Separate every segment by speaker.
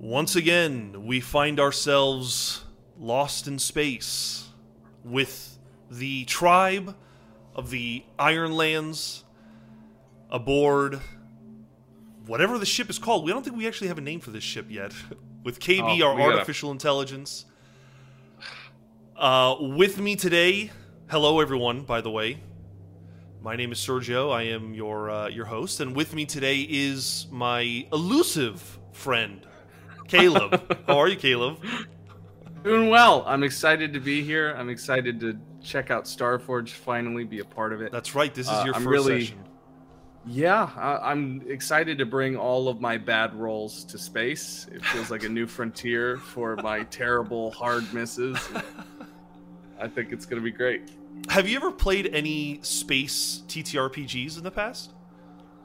Speaker 1: Once again, we find ourselves lost in space with the tribe of the Ironlands aboard whatever the ship is called. We don't think we actually have a name for this ship yet. with KB,
Speaker 2: Oh,
Speaker 1: our
Speaker 2: we gotta-
Speaker 1: artificial intelligence. Uh, with me today, hello everyone. By the way, my name is Sergio. I am your uh, your host, and with me today is my elusive friend, Caleb. How are you, Caleb?
Speaker 2: Doing well. I'm excited to be here. I'm excited to check out Starforge. Finally, be a part of it.
Speaker 1: That's right. This is
Speaker 2: Uh,
Speaker 1: your
Speaker 2: I'm
Speaker 1: first
Speaker 2: really-
Speaker 1: session.
Speaker 2: Yeah, I, I'm excited to bring all of my bad rolls to space. It feels like a new frontier for my terrible hard misses. I think it's going to be great.
Speaker 1: Have you ever played any space TTRPGs in the past?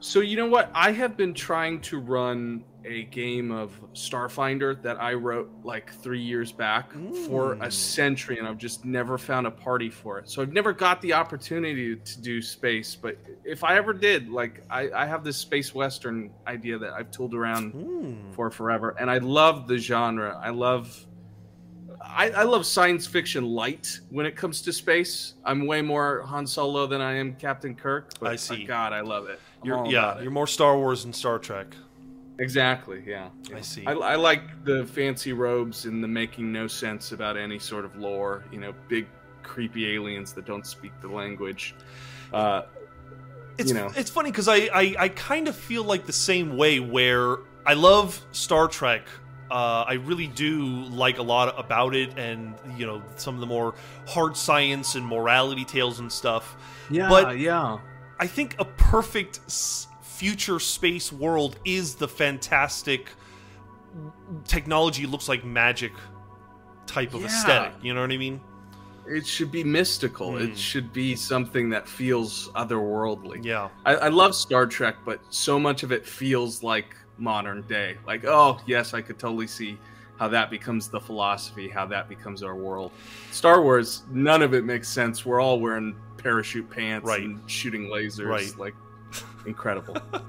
Speaker 2: So you know what? I have been trying to run a game of Starfinder that I wrote like three years back for a century, and I've just never found a party for it. So I've never got the opportunity to do space. But if I ever did, like I, I have this space western idea that I've tooled around
Speaker 1: Hmm.
Speaker 2: for forever, and I love the genre. I love. I, I love science fiction light when it comes to space. I'm way more Han Solo than I am Captain Kirk. But
Speaker 1: I see.
Speaker 2: God, I love it. I'm
Speaker 1: You're,
Speaker 2: all
Speaker 1: yeah, you're more Star Wars than Star Trek.
Speaker 2: Exactly. Yeah.
Speaker 1: I see.
Speaker 2: I, I like the fancy robes and the making no sense about any sort of lore. You know, big creepy aliens that don't speak the language. Uh,
Speaker 1: It's
Speaker 2: you know.
Speaker 1: it's funny because I, I I kind of feel like the same way where I love Star Trek. Uh, I really do like a lot about it, and you know some of the more hard science and morality tales and stuff.
Speaker 2: yeah.
Speaker 1: But-
Speaker 2: yeah.
Speaker 1: I think a perfect future space world is the fantastic technology looks like magic type of
Speaker 2: Yeah.
Speaker 1: aesthetic. You know what I mean?
Speaker 2: It should be mystical.
Speaker 1: Hmm.
Speaker 2: It should be something that feels otherworldly.
Speaker 1: Yeah.
Speaker 2: I, I love Star Trek, but so much of it feels like modern day. Like, oh yes, I could totally see how that becomes the philosophy, how that becomes our world. Star Wars, none of it makes sense. We're all wearing parachute pants
Speaker 1: Right.
Speaker 2: and shooting lasers.
Speaker 1: Right.
Speaker 2: Like, incredible.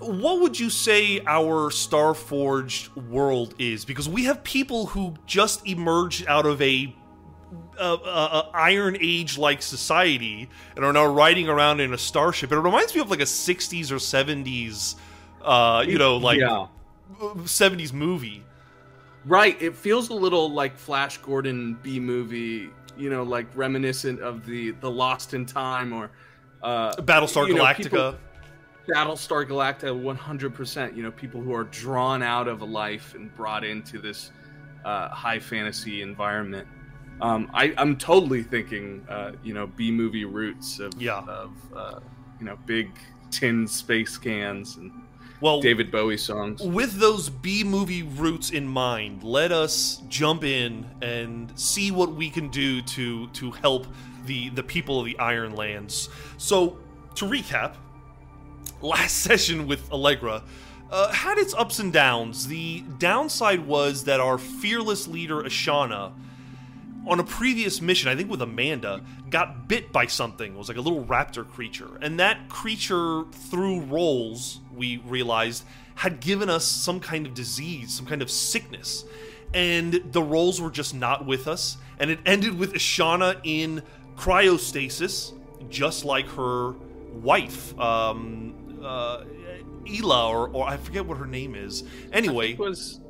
Speaker 1: What would you say our Starforged world is? Because we have people who just emerged out of a, a, a, a Iron Age like society and are now riding around in a starship. It reminds me of like a '60s or '70s, uh, you know, like
Speaker 2: yeah.
Speaker 1: '70s movie.
Speaker 2: Right. It feels a little like Flash Gordon B movie, you know, like reminiscent of the the Lost in Time or uh
Speaker 1: Battlestar
Speaker 2: you know,
Speaker 1: Galactica.
Speaker 2: people- Battlestar Galactica 100%, you know, people who are drawn out of a life and brought into this uh, high fantasy environment. Um, I, I'm totally thinking, uh, you know, B movie roots of,
Speaker 1: Yeah.
Speaker 2: of uh, you know, big tin space cans and
Speaker 1: well,
Speaker 2: David Bowie songs.
Speaker 1: with those B movie roots in mind, let us jump in and see what we can do to to help the the people of the Iron Lands. So, to recap, last session with Allegra uh, had its ups and downs. The downside was that our fearless leader Ashana on a previous mission, I think with Amanda, got bit by something. It was like a little raptor creature. And that creature, through rolls, we realized, had given us some kind of disease, some kind of sickness. And the rolls were just not with us. And it ended with Ashana in cryostasis, just like her wife, um, uh, Ela, or, or I forget what her name is. Anyway.
Speaker 2: It was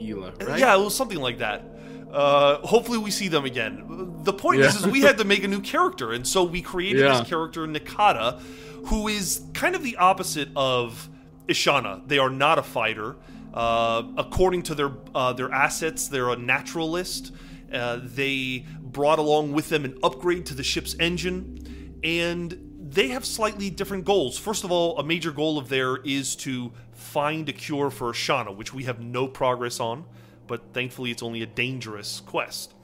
Speaker 2: Ela, right?
Speaker 1: Yeah, it was something like that. Uh, hopefully, we see them again. The point is,
Speaker 2: Yeah.
Speaker 1: is we had to make a new character, and so we created
Speaker 2: Yeah.
Speaker 1: this character, Nikata, who is kind of the opposite of Ishana. They are not a fighter. Uh, according to their uh, their assets, they're a naturalist. Uh, they brought along with them an upgrade to the ship's engine, and they have slightly different goals. First of all, a major goal of theirs is to find a cure for Ashana, which we have no progress on, but thankfully it's only a dangerous quest.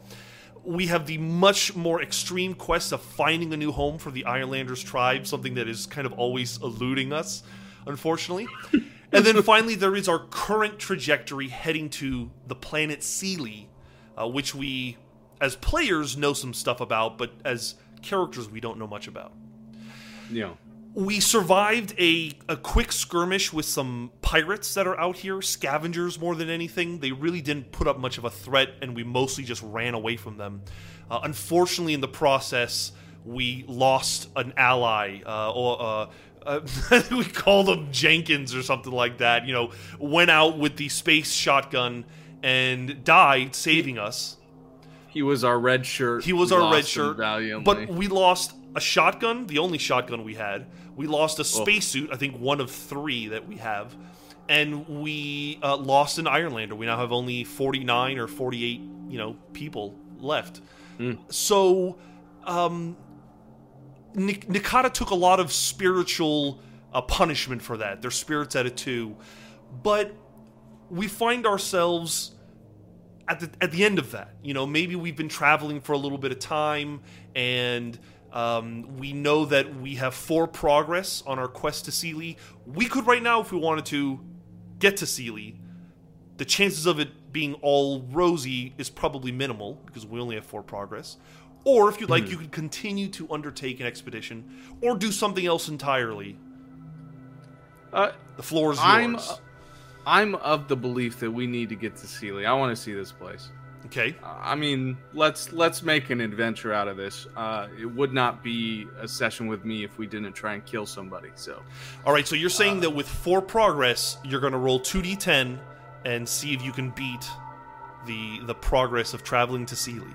Speaker 1: We have the much more extreme quest of finding a new home for the Ironlanders tribe, something that is kind of always eluding us, unfortunately. and then finally, there is our current trajectory heading to the planet Sealy, uh, which we, as players, know some stuff about, but as characters, we don't know much about.
Speaker 2: Yeah.
Speaker 1: We survived a, a quick skirmish with some pirates that are out here, scavengers more than anything. They really didn't put up much of a threat, and we mostly just ran away from them. Uh, unfortunately, in the process, we lost an ally, uh, or uh, uh, we called him Jenkins or something like that. You know, went out with the space shotgun and died, saving us.
Speaker 2: He was our red shirt.
Speaker 1: He was
Speaker 2: We
Speaker 1: our red shirt, but we lost a shotgun, the only shotgun we had. We lost a spacesuit, I think one of three that we have, and we uh, lost an Ironlander. We now have only forty nine or forty eight, you know, people left. So, um, Nik- Nikata took a lot of spiritual uh, punishment for that. Their spirits at it too, but we find ourselves at the at the end of that. You know, maybe we've been traveling for a little bit of time, and um, we know that we have four progress on our quest to Sealy. We could right now, if we wanted to, get to Sealy. The chances of it being all rosy is probably minimal because we only have four progress. Or if you'd like, you could continue to undertake an expedition or do something else entirely.
Speaker 2: uh,
Speaker 1: The floor is yours.
Speaker 2: I'm I'm of the belief that we need to get to Sealy. I want to see this place.
Speaker 1: Okay.
Speaker 2: Uh, I mean, let's let's make an adventure out of this. Uh, it would not be a session with me if we didn't try and kill somebody. So
Speaker 1: All right, so you're saying that with four progress, you're going to roll 2d10 and see if you can beat the the progress of traveling to Sealy.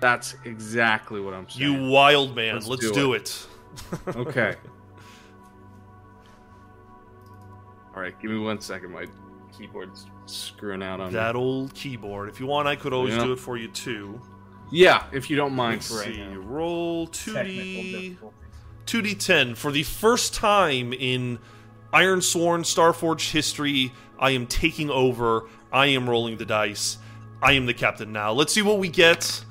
Speaker 2: that's exactly what I'm saying.
Speaker 1: You wild man, let's,
Speaker 2: Let's
Speaker 1: do,
Speaker 2: do
Speaker 1: it.
Speaker 2: okay? All right, give me one second. My keyboard's screwing out on me.
Speaker 1: That old keyboard. If you want, I could always
Speaker 2: Yeah.
Speaker 1: do it for you too.
Speaker 2: Yeah, if you don't mind
Speaker 1: Let's
Speaker 2: for right
Speaker 1: see.
Speaker 2: now.
Speaker 1: Roll 2d 2d10 for the first time in Ironsworn Starforged history. I am taking over. I am rolling the dice. I am the captain now. Let's see what we get.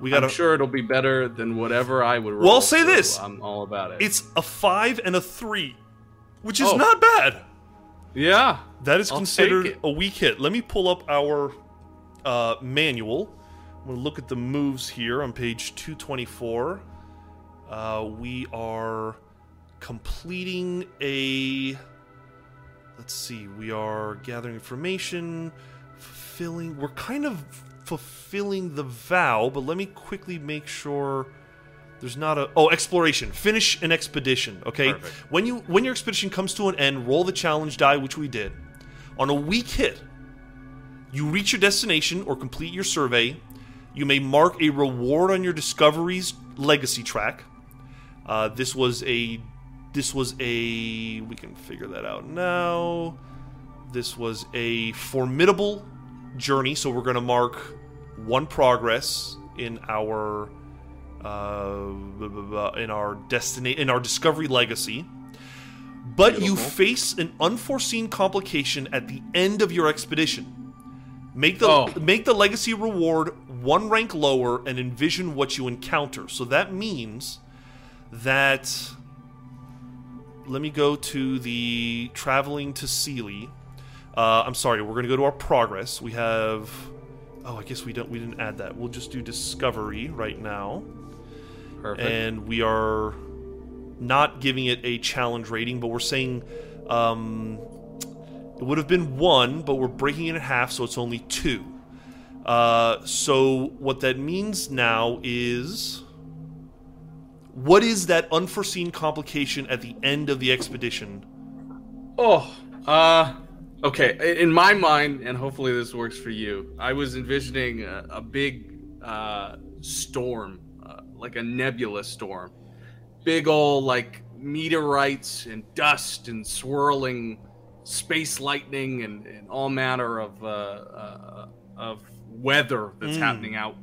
Speaker 1: We got
Speaker 2: I'm
Speaker 1: a
Speaker 2: sure it'll be better than whatever I would roll.
Speaker 1: Well, I'll say
Speaker 2: so
Speaker 1: this.
Speaker 2: I'm all about it.
Speaker 1: It's a five and a three, which is
Speaker 2: Oh.
Speaker 1: not bad.
Speaker 2: Yeah.
Speaker 1: That is
Speaker 2: I'll
Speaker 1: considered a weak hit. Let me pull up our uh, manual. I'm going to look at the moves here on page 224. Uh, we are completing a. Let's see. We are gathering information, fulfilling. We're kind of fulfilling the vow, but let me quickly make sure. There's not a oh exploration. Finish an expedition. Okay.
Speaker 2: Perfect.
Speaker 1: When you when your expedition comes to an end, roll the challenge die, which we did. On a weak hit, you reach your destination or complete your survey. You may mark a reward on your discovery's legacy track. Uh, this was a this was a we can figure that out now. This was a formidable journey, so we're going to mark one progress in our uh, in our destiny in our discovery legacy. But you face an unforeseen complication at the end of your expedition. Make the
Speaker 2: Oh.
Speaker 1: make the legacy reward one rank lower and envision what you encounter. So that means that let me go to the traveling to Sealy. Uh, I'm sorry, we're going to go to our progress. We have Oh, I guess we don't we didn't add that. We'll just do discovery right now.
Speaker 2: Perfect.
Speaker 1: And we are not giving it a challenge rating, but we're saying um, it would have been one, but we're breaking it in half, so it's only two. Uh, so what that means now is what is that unforeseen complication at the end of the expedition?
Speaker 2: Oh, uh, okay. In my mind, and hopefully this works for you, I was envisioning a, a big uh, storm, like a nebula storm, big old like meteorites and dust and swirling space lightning and, and all manner of uh, uh, of weather that's
Speaker 1: Mm.
Speaker 2: happening out,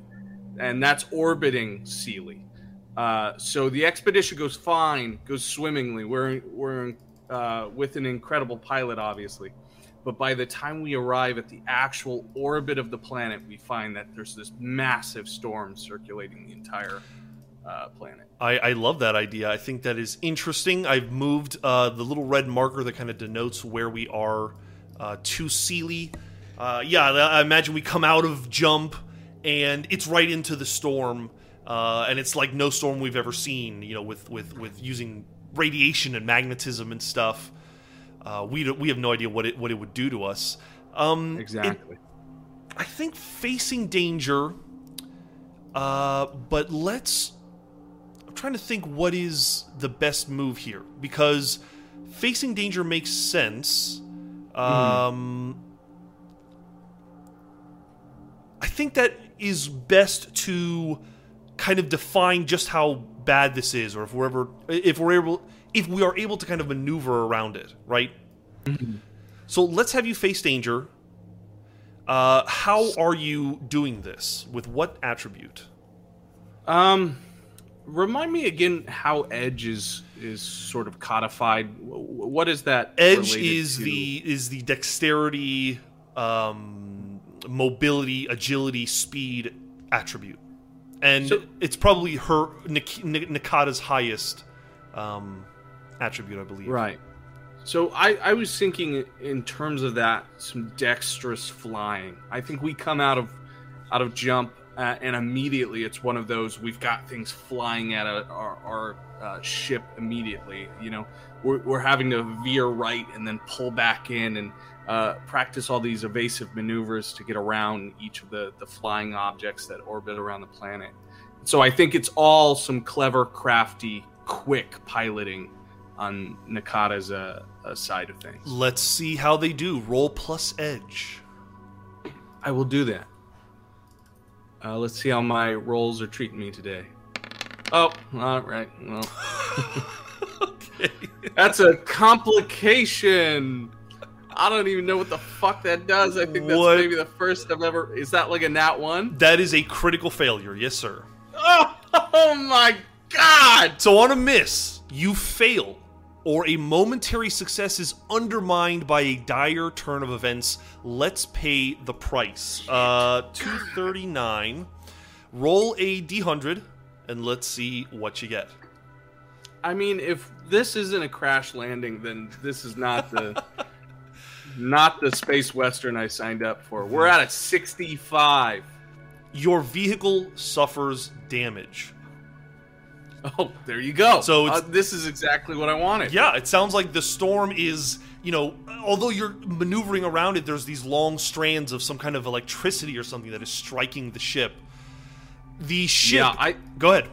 Speaker 2: and that's orbiting Sealy. Uh, so the expedition goes fine, goes swimmingly. We're we're uh, with an incredible pilot, obviously, but by the time we arrive at the actual orbit of the planet, we find that there's this massive storm circulating the entire uh, planet.
Speaker 1: I, I love that idea. I think that is interesting. I've moved uh, the little red marker that kind of denotes where we are uh, to Sealy. Uh, yeah, I imagine we come out of jump and it's right into the storm, uh, and it's like no storm we've ever seen. You know, with with with using radiation and magnetism and stuff. Uh, we we have no idea what it what it would do to us. Um, it-
Speaker 2: Exactly.
Speaker 1: I think facing danger. Uh, but let's. Trying to think what is the best move here because facing danger makes sense. Um, I think that is best to kind of define just how bad this is, or if we're ever, if we're able, if we are able to kind of maneuver around it, right? So let's have you face danger. Uh, how are you doing this? With what attribute?
Speaker 2: Um, remind me again how Edge is is sort of codified. Wh- wh- What is that?
Speaker 1: Edge is
Speaker 2: to?
Speaker 1: the is the dexterity, um, mobility, agility, speed attribute, and
Speaker 2: So-
Speaker 1: it's probably her Nikata's highest um, attribute, I believe.
Speaker 2: right. So I I was thinking in terms of that some dexterous flying. I think we come out of out of jump. Uh, and immediately, it's one of those we've got things flying at a, our, our uh, ship immediately. You know, we're, we're having to veer right and then pull back in and uh, practice all these evasive maneuvers to get around each of the, the flying objects that orbit around the planet. So I think it's all some clever, crafty, quick piloting on Nakata's uh, uh, side of things.
Speaker 1: Let's see how they do. Roll plus edge.
Speaker 2: I will do that. Uh, let's see how my rolls are treating me today. Oh, all right. Well,
Speaker 1: okay.
Speaker 2: that's a complication. I don't even know what the fuck that does. I think that's
Speaker 1: What?
Speaker 2: maybe the first I've ever. Is that like a nat one?
Speaker 1: That is a critical failure. Yes, sir.
Speaker 2: Oh, oh my god!
Speaker 1: So on a miss, you fail, or a momentary success is undermined by a dire turn of events. Let's pay the price. Uh, two thirty nine. Roll a d100, and let's see what you get.
Speaker 2: I mean, if this isn't a crash landing, then this is not the not the space western I signed up for. We're at a sixty-five.
Speaker 1: Your vehicle suffers damage.
Speaker 2: Oh, there you go.
Speaker 1: So it's-
Speaker 2: this is exactly what I wanted.
Speaker 1: Yeah, it sounds like the storm is, you know, although you're maneuvering around it, there's these long strands of some kind of electricity or something that is striking the ship. The ship.
Speaker 2: Yeah, I
Speaker 1: Go ahead.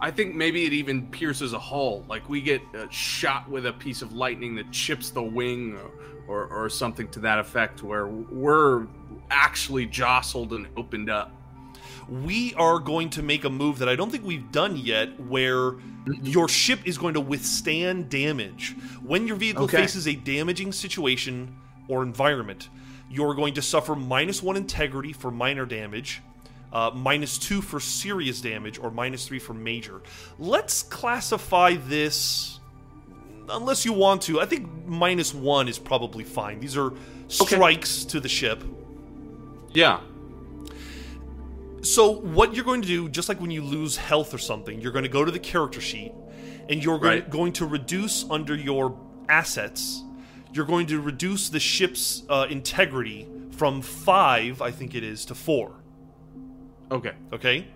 Speaker 2: I think maybe it even pierces a hull. Like we get uh, shot with a piece of lightning that chips the wing or, or, or something to that effect, where we're actually jostled and opened up.
Speaker 1: We are going to make a move that I don't think we've done yet where your ship is going to withstand damage. When your vehicle
Speaker 2: Okay.
Speaker 1: faces a damaging situation or environment, you're going to suffer minus one integrity for minor damage, uh, minus two for serious damage, or minus three for major. Let's classify this. Unless you want to, I think minus one is probably fine. These are strikes to the ship.
Speaker 2: Yeah.
Speaker 1: So what you're going to do, just like when you lose health or something, you're going to go to the character sheet, and you're going,
Speaker 2: Right.
Speaker 1: going to reduce under your assets. You're going to reduce the ship's uh, integrity from five, I think it is, to four.
Speaker 2: Okay.
Speaker 1: Okay.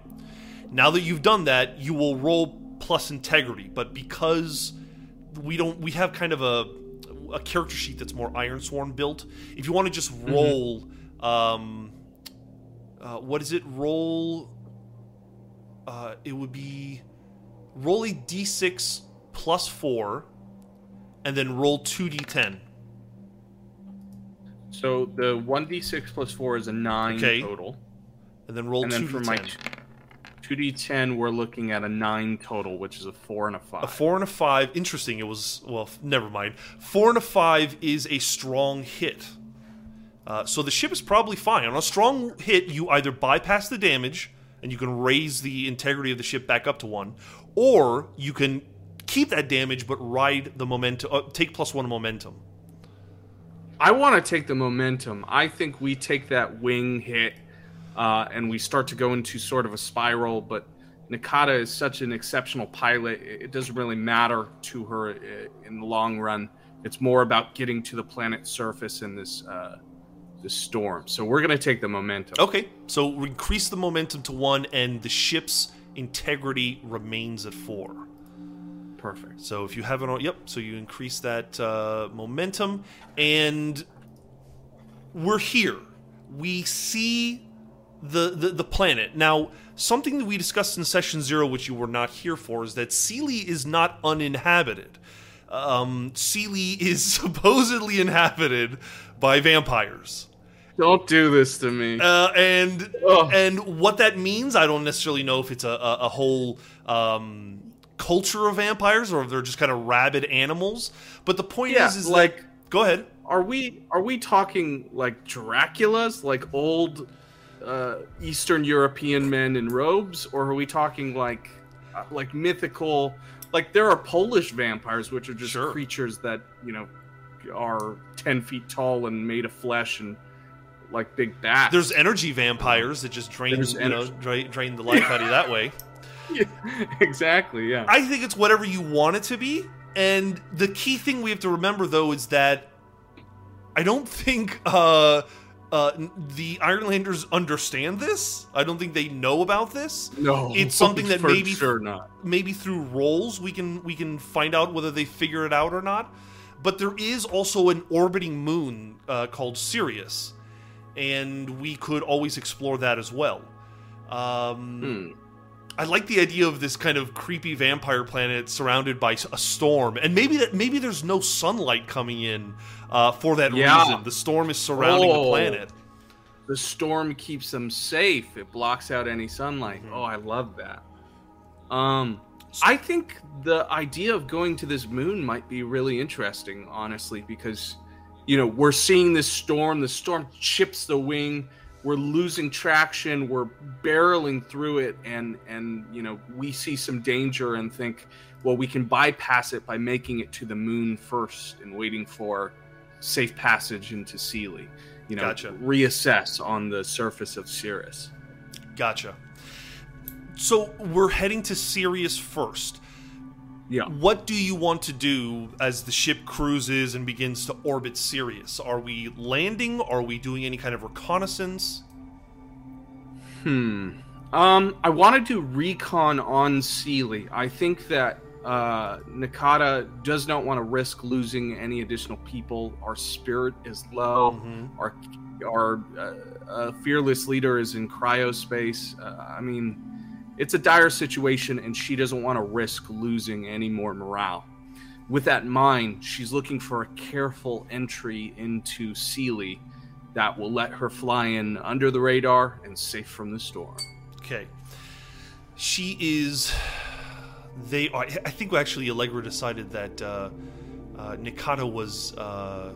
Speaker 1: Now that you've done that, you will roll plus integrity, but because we don't, we have kind of a a character sheet that's more Ironsworn built. If you want to just roll, um, uh, what is it? Roll. Uh, it would be roll a d6 plus four, and then roll two d10.
Speaker 2: So the one d six plus four is a nine
Speaker 1: Okay.
Speaker 2: total,
Speaker 1: And then roll
Speaker 2: and
Speaker 1: two
Speaker 2: then for
Speaker 1: d10.
Speaker 2: my two d ten, we're looking at a nine total, which is a four and a five.
Speaker 1: A four and a five. Interesting. It was well. f- Never mind. Four and a five is a strong hit. Uh, so the ship is probably fine. On a strong hit, you either bypass the damage and you can raise the integrity of the ship back up to one, or you can keep that damage but ride the momentum. Uh, take plus one momentum.
Speaker 2: I want to take the momentum. I think we take that wing hit uh, and we start to go into sort of a spiral. But Nakata is such an exceptional pilot; it doesn't really matter to her uh, in the long run. It's more about getting to the planet's surface in this uh, this storm. So we're gonna take the momentum.
Speaker 1: Okay, so we increase the momentum to one, and the ship's integrity remains at four.
Speaker 2: Perfect.
Speaker 1: So if you have it on, yep. So you increase that uh, momentum, and we're here. We see the, the the planet now. Something that we discussed in session zero, which you were not here for, is that Sealy is not uninhabited. Um, Sealy is supposedly inhabited by vampires.
Speaker 2: Don't do this to me.
Speaker 1: Uh, and
Speaker 2: Ugh.
Speaker 1: and what that means, I don't necessarily know if it's a, a, a whole um, culture of vampires or if they're just kind of rabid animals. But the point
Speaker 2: Yeah,
Speaker 1: is, is
Speaker 2: like-
Speaker 1: that, go ahead.
Speaker 2: Are we are we talking like Dracula's, like old uh, Eastern European men in robes, or are we talking like uh, like mythical? Like there are Polish vampires, which are just
Speaker 1: Sure.
Speaker 2: creatures that you know are ten feet tall and made of flesh and like big bats.
Speaker 1: There's energy vampires that just drain
Speaker 2: There's
Speaker 1: you know drain, drain the life out of you that way.
Speaker 2: Yeah, exactly. Yeah.
Speaker 1: I think it's whatever you want it to be. And the key thing we have to remember, though, is that I don't think uh, uh, the Ironlanders understand this. I don't think they know about this.
Speaker 2: no,
Speaker 1: it's something that
Speaker 2: for
Speaker 1: maybe-
Speaker 2: sure not.
Speaker 1: Maybe through rolls we can we can find out whether they figure it out or not. But there is also an orbiting moon uh, called Sirius, and we could always explore that as well. Um,
Speaker 2: Hmm.
Speaker 1: I like the idea of this kind of creepy vampire planet surrounded by a storm, and maybe that maybe there's no sunlight coming in uh, for that
Speaker 2: Yeah.
Speaker 1: reason. The storm is surrounding the
Speaker 2: Oh.
Speaker 1: planet.
Speaker 2: The storm keeps them safe. It blocks out any sunlight.
Speaker 1: Mhm.
Speaker 2: Oh, I love that. Um, I think the idea of going to this moon might be really interesting, honestly, because you know we're seeing this storm. The storm chips the wing. We're losing traction. We're barreling through it, and and you know we see some danger and think, well, we can bypass it by making it to the moon first and waiting for safe passage into Sealy. You know,
Speaker 1: Gotcha.
Speaker 2: reassess on the surface of Sirius.
Speaker 1: Gotcha. So we're heading to Sirius first.
Speaker 2: Yeah.
Speaker 1: What do you want to do as the ship cruises and begins to orbit Sirius? Are we landing? Are we doing any kind of reconnaissance?
Speaker 2: Hmm. Um, I want to recon on Sealy. I think that uh, Nakata does not want to risk losing any additional people. Our spirit is low.
Speaker 1: Mhm.
Speaker 2: Our our uh, uh, fearless leader is in cryospace. Uh, I mean, it's a dire situation, and she doesn't want to risk losing any more morale. With that in mind, she's looking for a careful entry into Sealy that will let her fly in under the radar and safe from the storm.
Speaker 1: Okay. She is. They are. I think actually Allegra decided that uh, uh, Nikata was. Uh,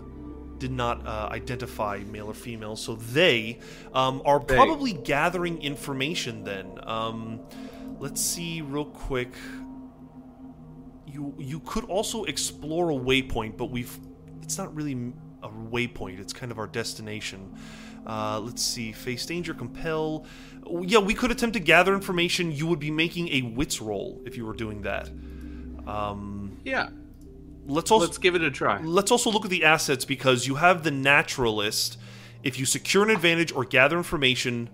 Speaker 1: did not uh, identify male or female, so they um, are
Speaker 2: They.
Speaker 1: probably gathering information. Then, um, let's see real quick. You you could also explore a waypoint, but we've. It's not really a waypoint. It's kind of our destination. Uh, let's see. Face danger, compel. Yeah, we could attempt to gather information. You would be making a wits roll if you were doing that. Um,
Speaker 2: Yeah,
Speaker 1: let's also
Speaker 2: let's give it a try.
Speaker 1: let's also look at the assets because you have the naturalist. If you secure an advantage or gather information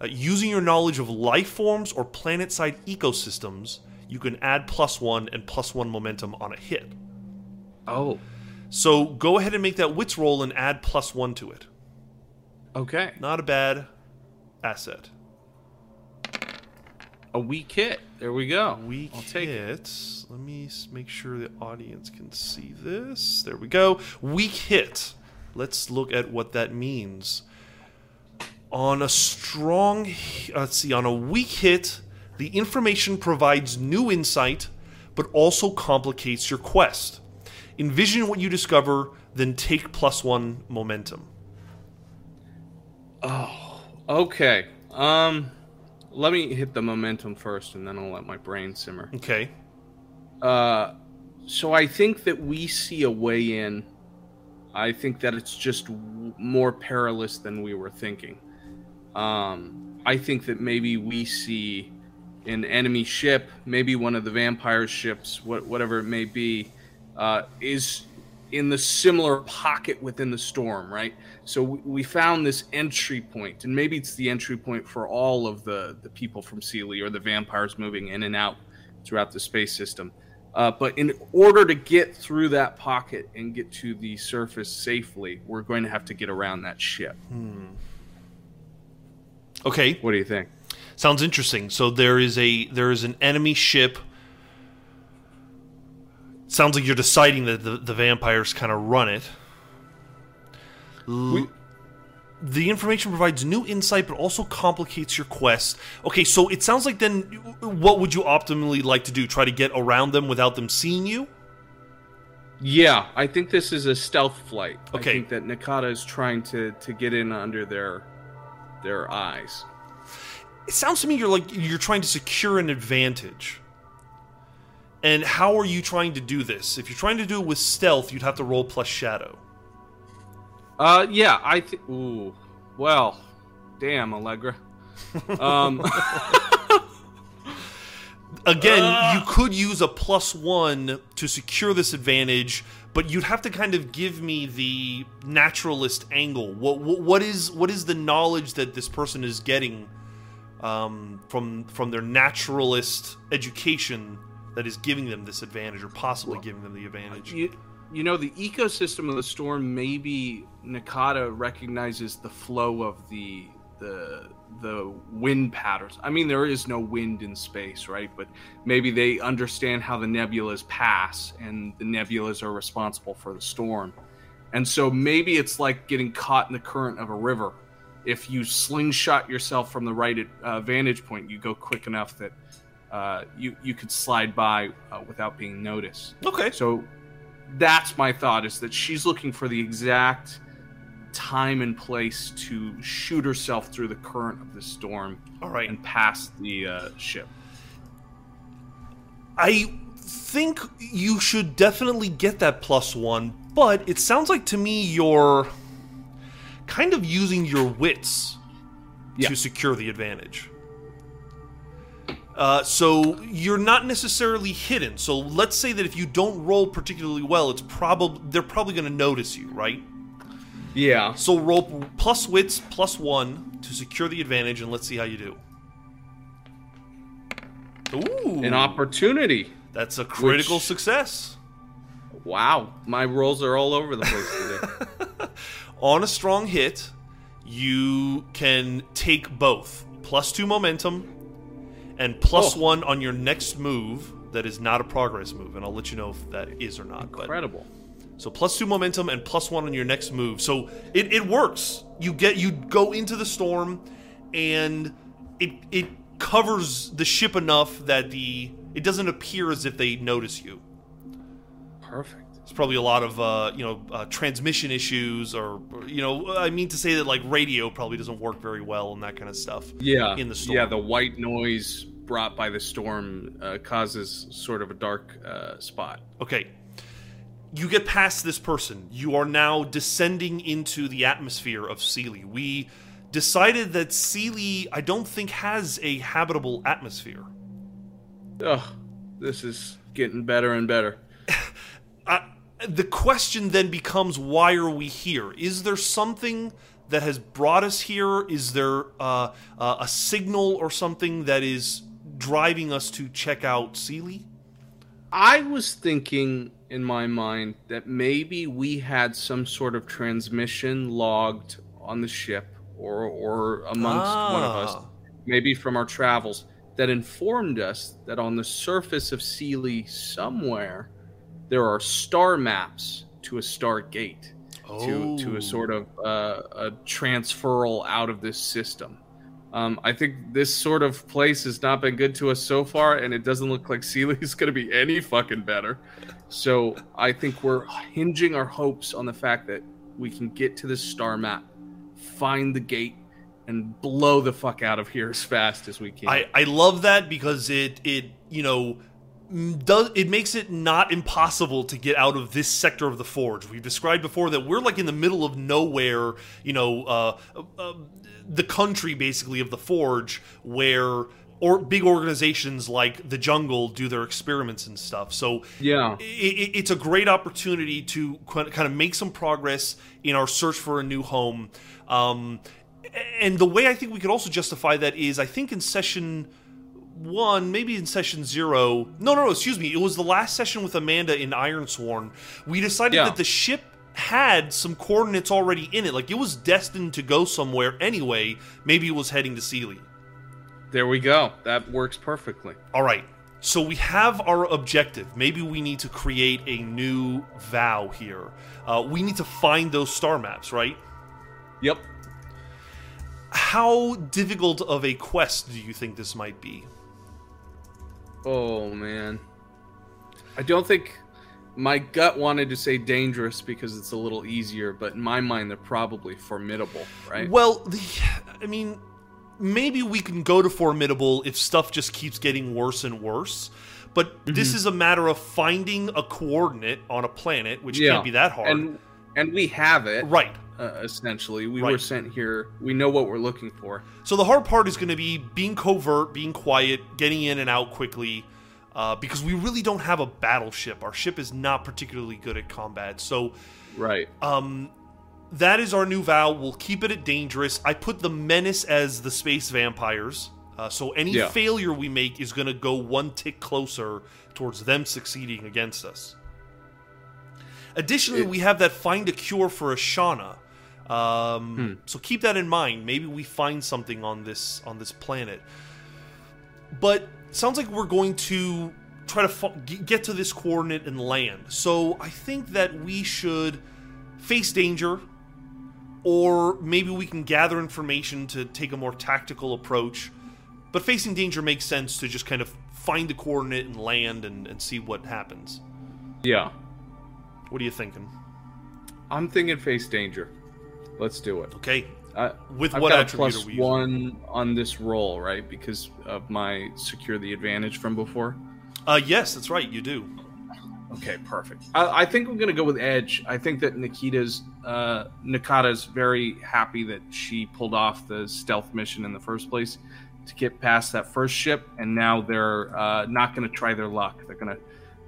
Speaker 1: uh, using your knowledge of life forms or planet-side ecosystems, you can add plus one and plus one momentum on a hit.
Speaker 2: Oh,
Speaker 1: So go ahead and make that wits roll and add plus one to it.
Speaker 2: okay.
Speaker 1: Not a bad asset.
Speaker 2: A weak hit. There we go.
Speaker 1: Weak
Speaker 2: I'll take it.
Speaker 1: hit. Let me make sure the audience can see this. There we go. Weak hit. Let's look at what that means. On a strong, let's see, on a weak hit, the information provides new insight, but also complicates your quest. Envision what you discover, then take plus one momentum.
Speaker 2: Oh, okay. Um, let me hit the momentum first, and then I'll let my brain simmer.
Speaker 1: Okay.
Speaker 2: Uh, so I think that we see a way in. I think that it's just w- more perilous than we were thinking. Um, I think that maybe we see an enemy ship, maybe one of the vampire ships, what, whatever it may be, uh, is in the similar pocket within the storm, right? So we, we found this entry point, and maybe it's the entry point for all of the, the people from Sealy or the vampires moving in and out throughout the space system. Uh, but in order to get through that pocket and get to the surface safely, we're going to have to get around that ship.
Speaker 1: Okay,
Speaker 2: What do you think?
Speaker 1: sounds interesting. So there is a there is an enemy ship. Sounds like you're deciding that the, the vampires kind of run it. L-
Speaker 2: We-
Speaker 1: the information provides new insight, but also complicates your quest. Okay, so it sounds like then, what would you optimally like to do? Try to get around them without them seeing you?
Speaker 2: Yeah, I think this is a stealth flight.
Speaker 1: Okay.
Speaker 2: I think that Nakata is trying to to get in under their their eyes.
Speaker 1: It sounds to me you're like you're trying to secure an advantage. And how are you trying to do this? If you're trying to do it with stealth, you'd have to roll plus shadow.
Speaker 2: Uh, yeah, I think. Ooh, well, damn, Allegra. Um,
Speaker 1: Again, you could use a plus one to secure this advantage, but you'd have to kind of give me the naturalist angle. What what, what is what is the knowledge that this person is getting um, from from their naturalist education that is giving them this advantage, or possibly giving them the advantage?
Speaker 2: you, you know, the ecosystem of the storm. Maybe Nakata recognizes the flow of the the the wind patterns. I mean, there is no wind in space, right? But maybe they understand how the nebulas pass, and the nebulas are responsible for the storm. And so maybe it's like getting caught in the current of a river. If you slingshot yourself from the right uh, vantage point, you go quick enough that uh, you you could slide by uh, without being noticed.
Speaker 1: Okay.
Speaker 2: So that's my thought is that she's looking for the exact time and place to shoot herself through the current of the storm
Speaker 1: All right.
Speaker 2: and past the uh, ship.
Speaker 1: I think you should definitely get that plus one, but it sounds like to me you're kind of using your wits
Speaker 2: Yeah.
Speaker 1: to secure the advantage. Uh, so you're not necessarily hidden. So let's say that if you don't roll particularly well, it's probably they're probably going to notice you, right?
Speaker 2: Yeah.
Speaker 1: So roll plus wits plus one to secure the advantage, and let's see how you do. Ooh,
Speaker 2: An opportunity.
Speaker 1: that's a critical
Speaker 2: Which-
Speaker 1: success.
Speaker 2: Wow. My rolls are all over the place today.
Speaker 1: On a strong hit, you can take both plus two momentum and plus
Speaker 2: Oh.
Speaker 1: one on your next move. That is not a progress move, and I'll let you know if that is or not. But
Speaker 2: Incredible.
Speaker 1: So plus two momentum and plus one on your next move. So it, it works. You get you go into the storm, and it it covers the ship enough that the it doesn't appear as if they notice you.
Speaker 2: Perfect.
Speaker 1: There's probably a lot of uh, you know uh, transmission issues, or, or, you know I mean to say that like radio probably doesn't work very well and that kind of stuff.
Speaker 2: Yeah.
Speaker 1: In the storm.
Speaker 2: Yeah, the white noise brought by the storm uh, causes sort of a dark uh, spot.
Speaker 1: Okay. You get past this person. You are now descending into the atmosphere of Sealy. We decided that Sealy, I don't think, has a habitable atmosphere.
Speaker 2: Ugh. This is getting better and better.
Speaker 1: I, the question then becomes why are we here? Is there something that has brought us here? Is there uh, uh, a signal or something that is driving us to check out Sealy?
Speaker 2: I was thinking in my mind that maybe we had some sort of transmission logged on the ship or or amongst one of us,
Speaker 1: Ah.
Speaker 2: maybe from our travels, that informed us that on the surface of Sealy somewhere there are star maps to a star gate. To, to
Speaker 1: Oh.
Speaker 2: a sort of uh, a transferal out of this system. Um, I think this sort of place has not been good to us so far, and it doesn't look like Sealy's going to be any fucking better. So I think we're hinging our hopes on the fact that we can get to this star map, find the gate, and blow the fuck out of here as fast as we can.
Speaker 1: I, I love that because it it you know does it makes it not impossible to get out of this sector of the forge. We've described before that we're like in the middle of nowhere, you know, uh, uh, the country basically of the forge where or big organizations like the jungle do their experiments and stuff. So
Speaker 2: yeah,
Speaker 1: i i it's a great opportunity to kind of make some progress in our search for a new home. Um, and the way I think we could also justify that is I think in session one, maybe in session zero. No, no, no. Excuse me. It was the last session with Amanda in Ironsworn. We decided
Speaker 2: Yeah.
Speaker 1: that the ship had some coordinates already in it. Like it was destined to go somewhere anyway. Maybe it was heading to Sealy.
Speaker 2: There we go. That works perfectly.
Speaker 1: All right. So we have our objective. Maybe we need to create a new vow here. Uh, we need to find those star maps, right?
Speaker 2: Yep.
Speaker 1: How difficult of a quest do you think this might be?
Speaker 2: Oh man. I don't think my gut wanted to say dangerous because it's a little easier, but in my mind they're probably formidable, right?
Speaker 1: Well, the, I mean, maybe we can go to formidable if stuff just keeps getting worse and worse. But mm-hmm. this is a matter of finding a coordinate on a planet, which can't be that hard.
Speaker 2: And and we have it.
Speaker 1: right.
Speaker 2: Uh, essentially, we
Speaker 1: Right.
Speaker 2: were sent here. We know what we're looking for.
Speaker 1: So the hard part is going to be being covert, being quiet, getting in and out quickly, uh, because we really don't have a battleship. Our ship is not particularly good at combat. So
Speaker 2: Right.
Speaker 1: um, that is our new vow. We'll keep it at dangerous. I put the menace as the space vampires. Uh, so any
Speaker 2: Yeah.
Speaker 1: failure we make is going to go one tick closer towards them succeeding against us. Additionally,
Speaker 2: It-
Speaker 1: we have that find a cure for Ashana. Um,
Speaker 2: Hmm.
Speaker 1: So keep that in mind. Maybe we find something on this on this planet. But sounds like we're going to try to get to this coordinate and land. So I think that we should face danger, or maybe we can gather information to take a more tactical approach. But facing danger makes sense to just kind of find the coordinate and land and, and see what happens.
Speaker 2: Yeah.
Speaker 1: What are you thinking?
Speaker 2: I'm thinking face danger. Let's do it.
Speaker 1: Okay,
Speaker 2: I,
Speaker 1: with
Speaker 2: I've
Speaker 1: what
Speaker 2: got a
Speaker 1: attribute
Speaker 2: plus
Speaker 1: are we using?
Speaker 2: one on this roll, right? Because of my secure the advantage from before.
Speaker 1: Uh, yes, that's right. You do.
Speaker 2: Okay, perfect. I, I think I'm gonna go with Edge. I think that Nikita's uh, Nikata's very happy that she pulled off the stealth mission in the first place to get past that first ship, and now they're uh, not gonna try their luck. They're gonna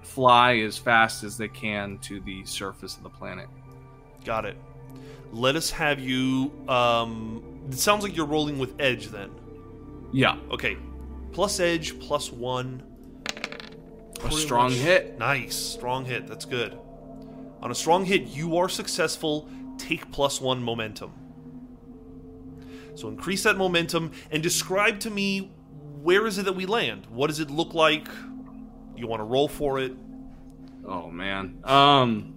Speaker 2: fly as fast as they can to the surface of the planet.
Speaker 1: Got it. Let us have you. Um, it sounds like you're rolling with edge then.
Speaker 2: Yeah,
Speaker 1: Okay, plus edge, plus one.
Speaker 2: a strong
Speaker 1: much-
Speaker 2: hit.
Speaker 1: Nice, strong hit. That's good. On a strong hit, you are successful. Take plus one momentum. So increase that momentum and describe to me where is it that we land. What does it look like? You want to roll for it?
Speaker 2: Oh man. Um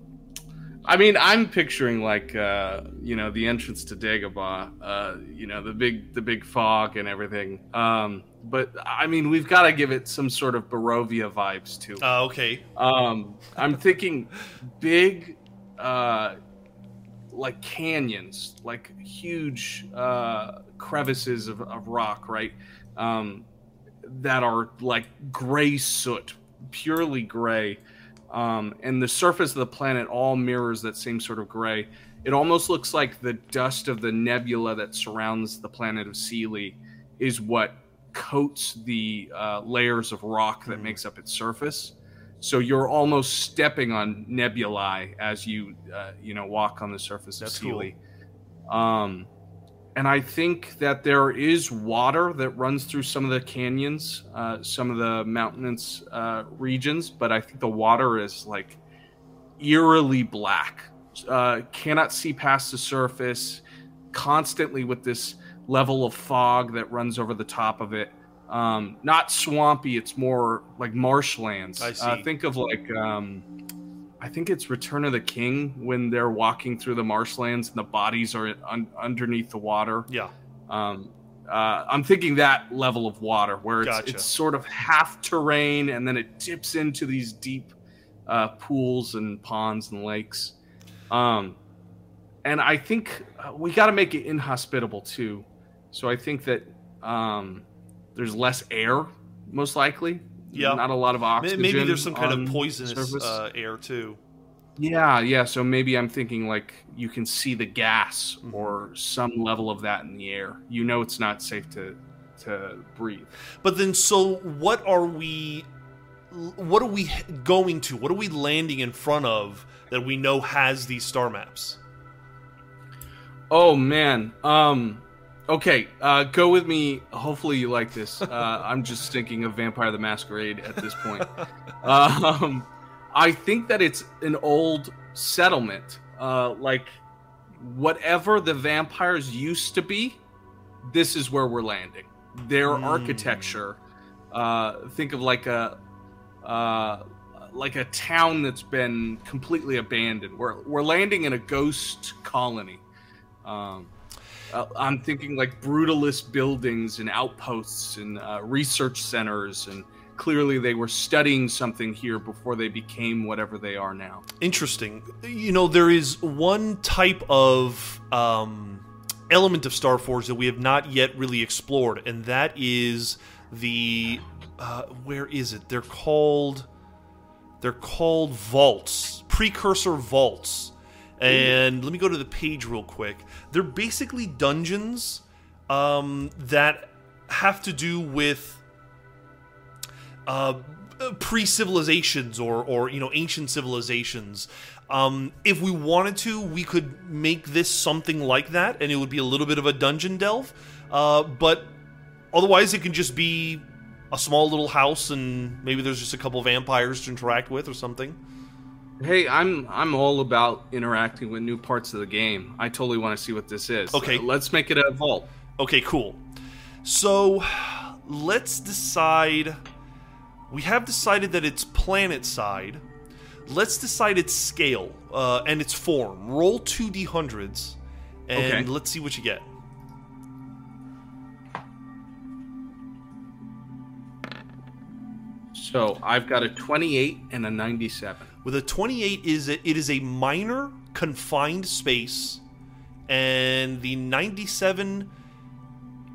Speaker 2: I mean, I'm picturing like uh, you know, the entrance to Dagobah, uh, you know, the big the big fog and everything. Um but I mean, we've got to give it some sort of Barovia vibes too.
Speaker 1: Uh, okay.
Speaker 2: Um I'm thinking big uh like canyons, like huge uh crevices of, of rock, right? Um that are like gray soot, purely gray. Um, and the surface of the planet all mirrors that same sort of gray. It almost looks like the dust of the nebula that surrounds the planet of Sealy is what coats the uh, layers of rock that
Speaker 1: Hmm.
Speaker 2: makes up its surface. So you're almost stepping on nebulae as you, uh, you know, walk on the surface
Speaker 1: That's
Speaker 2: of
Speaker 1: cool.
Speaker 2: Um, and I think that there is water that runs through some of the canyons, uh, some of the mountainous uh, regions, but I think the water is like eerily black. Uh, cannot see past the surface, constantly with this level of fog that runs over the top of it. Um, not swampy, it's more like marshlands.
Speaker 1: I
Speaker 2: Uh,
Speaker 1: see.
Speaker 2: think of like, um, I think it's Return of the King when they're walking through the marshlands and the bodies are un- underneath the water.
Speaker 1: Yeah.
Speaker 2: Um, uh, I'm thinking that level of water where it's,
Speaker 1: Gotcha.
Speaker 2: it's sort of half terrain and then it dips into these deep uh, pools and ponds and lakes. Um, and I think uh, we got to make it inhospitable too. So I think that um, there's less air, most likely.
Speaker 1: Yeah.
Speaker 2: Not a lot of oxygen.
Speaker 1: Maybe there's some kind of poisonous uh, air too.
Speaker 2: Yeah, yeah. So maybe I'm thinking like you can see the gas
Speaker 1: Mhm.
Speaker 2: or some level of that in the air. You know it's not safe to to breathe.
Speaker 1: But then, so what are we? What are we going to? What are we landing in front of that we know has these star maps?
Speaker 2: Oh man. Um Okay, uh, go with me. Hopefully, you like this. Uh, I'm just thinking of Vampire the Masquerade at this point. um, I think that it's an old settlement. Uh, like, whatever the vampires used to be, this is where we're landing. Their
Speaker 1: Mm.
Speaker 2: architecture. Uh, think of like a. Uh, like a town that's been completely abandoned. We're we're landing in a ghost colony. Um, uh, I'm thinking like brutalist buildings and outposts and uh, research centers, and clearly they were studying something here before they became whatever they are now.
Speaker 1: Interesting. You know, there is one type of um, element of Star Starforge that we have not yet really explored, and that is the uh, where is it? They're called they're called vaults, precursor vaults. And let me go to the page real quick. They're basically dungeons um, that have to do with uh, pre-civilizations or or you know ancient civilizations. Um, if we wanted to, we could make this something like that, and it would be a little bit of a dungeon delve. Uh, but otherwise, it can just be a small little house, and maybe there's just a couple vampires to interact with or something.
Speaker 2: Hey, I'm I'm all about interacting with new parts of the game. I totally want to see what this is.
Speaker 1: Okay.
Speaker 2: Uh, let's make it a vault.
Speaker 1: Okay, cool. So let's decide. We have decided that it's planet side. Let's decide its scale uh, and its form. Roll two d100s, and
Speaker 2: Okay.
Speaker 1: let's see what you get.
Speaker 2: So I've got a 28 and a 97.
Speaker 1: With a 28 is a, it is a minor confined space and the 97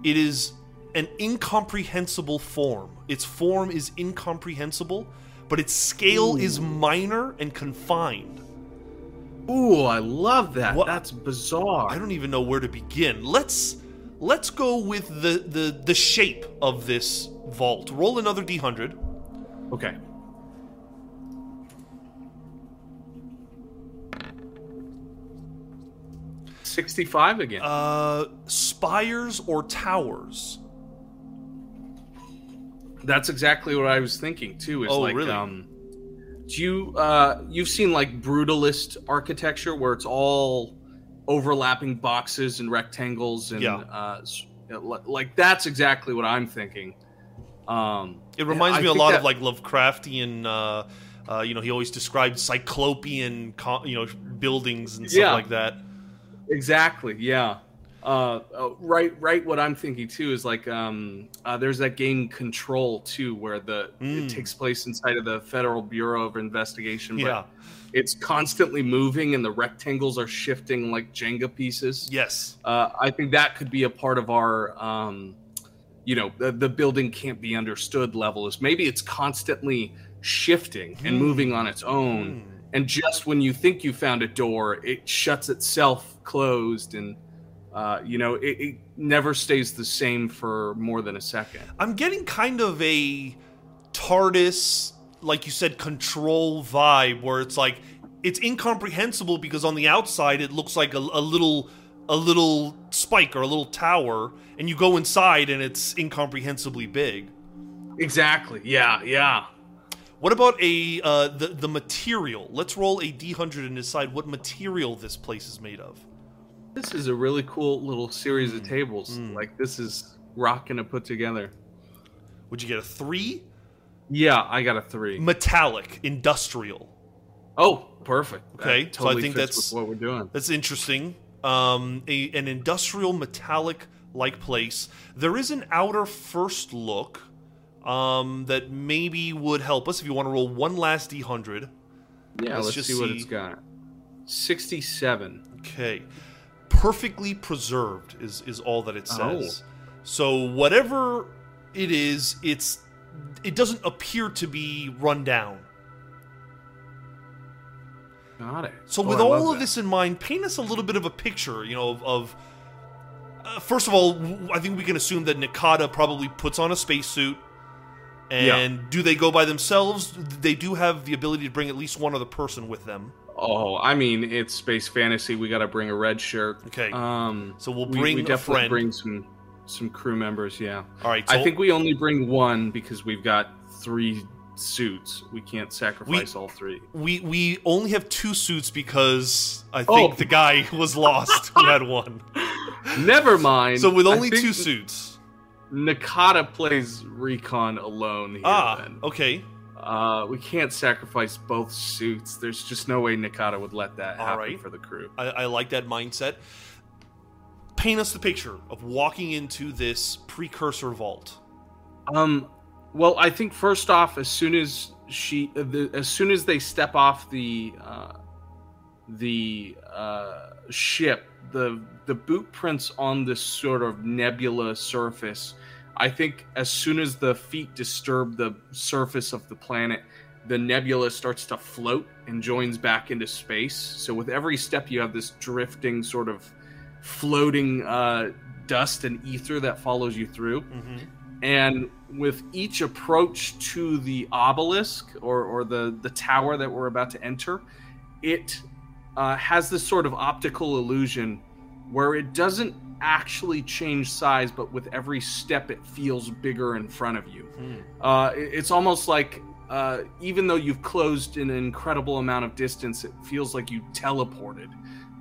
Speaker 1: it is an incomprehensible form. Its form is incomprehensible, but its scale is minor and confined.
Speaker 2: Ooh, I love that.
Speaker 1: What-
Speaker 2: That's bizarre.
Speaker 1: I don't even know where to begin. Let's let's go with the the the shape of this vault. Roll another d100.
Speaker 2: Okay. Sixty-five again.
Speaker 1: Uh spires or towers.
Speaker 2: That's exactly what I was thinking too. Is
Speaker 1: Oh,
Speaker 2: like,
Speaker 1: really?
Speaker 2: um, do you uh, you've seen like brutalist architecture where it's all overlapping boxes and rectangles and
Speaker 1: Yeah.
Speaker 2: uh, like that's exactly what I'm thinking. Um,
Speaker 1: It reminds me a lot
Speaker 2: that-
Speaker 1: of like Lovecraftian. Uh, uh, you know, he always described cyclopean, you know, buildings and stuff
Speaker 2: Yeah.
Speaker 1: like that.
Speaker 2: Exactly. Yeah. Uh, uh, right. Right. What I'm thinking too is like um, uh, there's that game Control too, where the
Speaker 1: Mm.
Speaker 2: it takes place inside of the Federal Bureau of Investigation. But
Speaker 1: Yeah.
Speaker 2: It's constantly moving, and the rectangles are shifting like Jenga pieces.
Speaker 1: Yes.
Speaker 2: Uh, I think that could be a part of our, um, you know, the, the building can't be understood level. Is maybe it's constantly shifting and
Speaker 1: Hmm.
Speaker 2: moving on its own
Speaker 1: Hmm.
Speaker 2: And just when you think you found a door, it shuts itself closed, and uh, you know it, it never stays the same for more than a second.
Speaker 1: I'm getting kind of a TARDIS, like you said, control vibe, where it's like it's incomprehensible because on the outside it looks like a, a little a little spike or a little tower, and you go inside and it's incomprehensibly big.
Speaker 2: Exactly. Yeah. Yeah.
Speaker 1: What about a uh, the the material? Let's roll a d100 and decide what material this place is made of.
Speaker 2: This is a really cool little series
Speaker 1: Hmm.
Speaker 2: of tables. Like this is rocking to put together.
Speaker 1: Would you get a three?
Speaker 2: Yeah, I got a three.
Speaker 1: Metallic, industrial.
Speaker 2: Oh, perfect. That
Speaker 1: Okay, so I think that's-
Speaker 2: what we're doing.
Speaker 1: That's interesting. Um, a, an industrial metallic like place. There is an outer first look um, that maybe would help us if you want to roll one last d100.
Speaker 2: Yeah,
Speaker 1: let's
Speaker 2: let's,
Speaker 1: just
Speaker 2: see what it's got. Sixty-seven.
Speaker 1: Okay. Perfectly preserved is is all that it
Speaker 2: Oh.
Speaker 1: says. So whatever it is, it's it doesn't appear to be run down.
Speaker 2: Got it.
Speaker 1: So
Speaker 2: Oh,
Speaker 1: with
Speaker 2: I
Speaker 1: all of
Speaker 2: that.
Speaker 1: this in mind, paint us a little bit of a picture, you know, of, of uh, first of all, I think we can assume that Nakata probably puts on a spacesuit. And do they go by themselves? They do have the ability to bring at least one other person with them.
Speaker 2: Oh, I mean, it's space fantasy. We got to bring a red shirt.
Speaker 1: Okay.
Speaker 2: Um,
Speaker 1: So we'll
Speaker 2: we,
Speaker 1: bring
Speaker 2: we
Speaker 1: a
Speaker 2: definitely
Speaker 1: friend.
Speaker 2: bring some some crew members. Yeah.
Speaker 1: All right. So
Speaker 2: I think we only bring one because we've got three suits. We can't sacrifice all three.
Speaker 1: we we only have two suits because I
Speaker 2: Oh.
Speaker 1: think the guy was lost who had one.
Speaker 2: Never mind.
Speaker 1: So with only
Speaker 2: think
Speaker 1: two suits.
Speaker 2: Nakata plays recon alone here.
Speaker 1: Ah,
Speaker 2: then.
Speaker 1: okay.
Speaker 2: Uh, we can't sacrifice both suits. There's just no way Nakata would let that
Speaker 1: All
Speaker 2: happen
Speaker 1: right.
Speaker 2: for the crew.
Speaker 1: I, I like that mindset. Paint us the picture of walking into this precursor vault.
Speaker 2: Um, well, I think first off, as soon as she, uh, the, as soon as they step off the uh, the uh, ship, the the boot prints on this sort of nebula surface. I think as soon as the feet disturb the surface of the planet, the nebula starts to float and joins back into space. So with every step, you have this drifting sort of floating uh, dust and ether that follows you through
Speaker 1: Mm-hmm.
Speaker 2: and with each approach to the obelisk or, or the, the tower that we're about to enter it uh, has this sort of optical illusion where it doesn't actually change size but with every step it feels bigger in front of you. Uh, it's almost like uh, even though you've closed an incredible amount of distance it feels like you teleported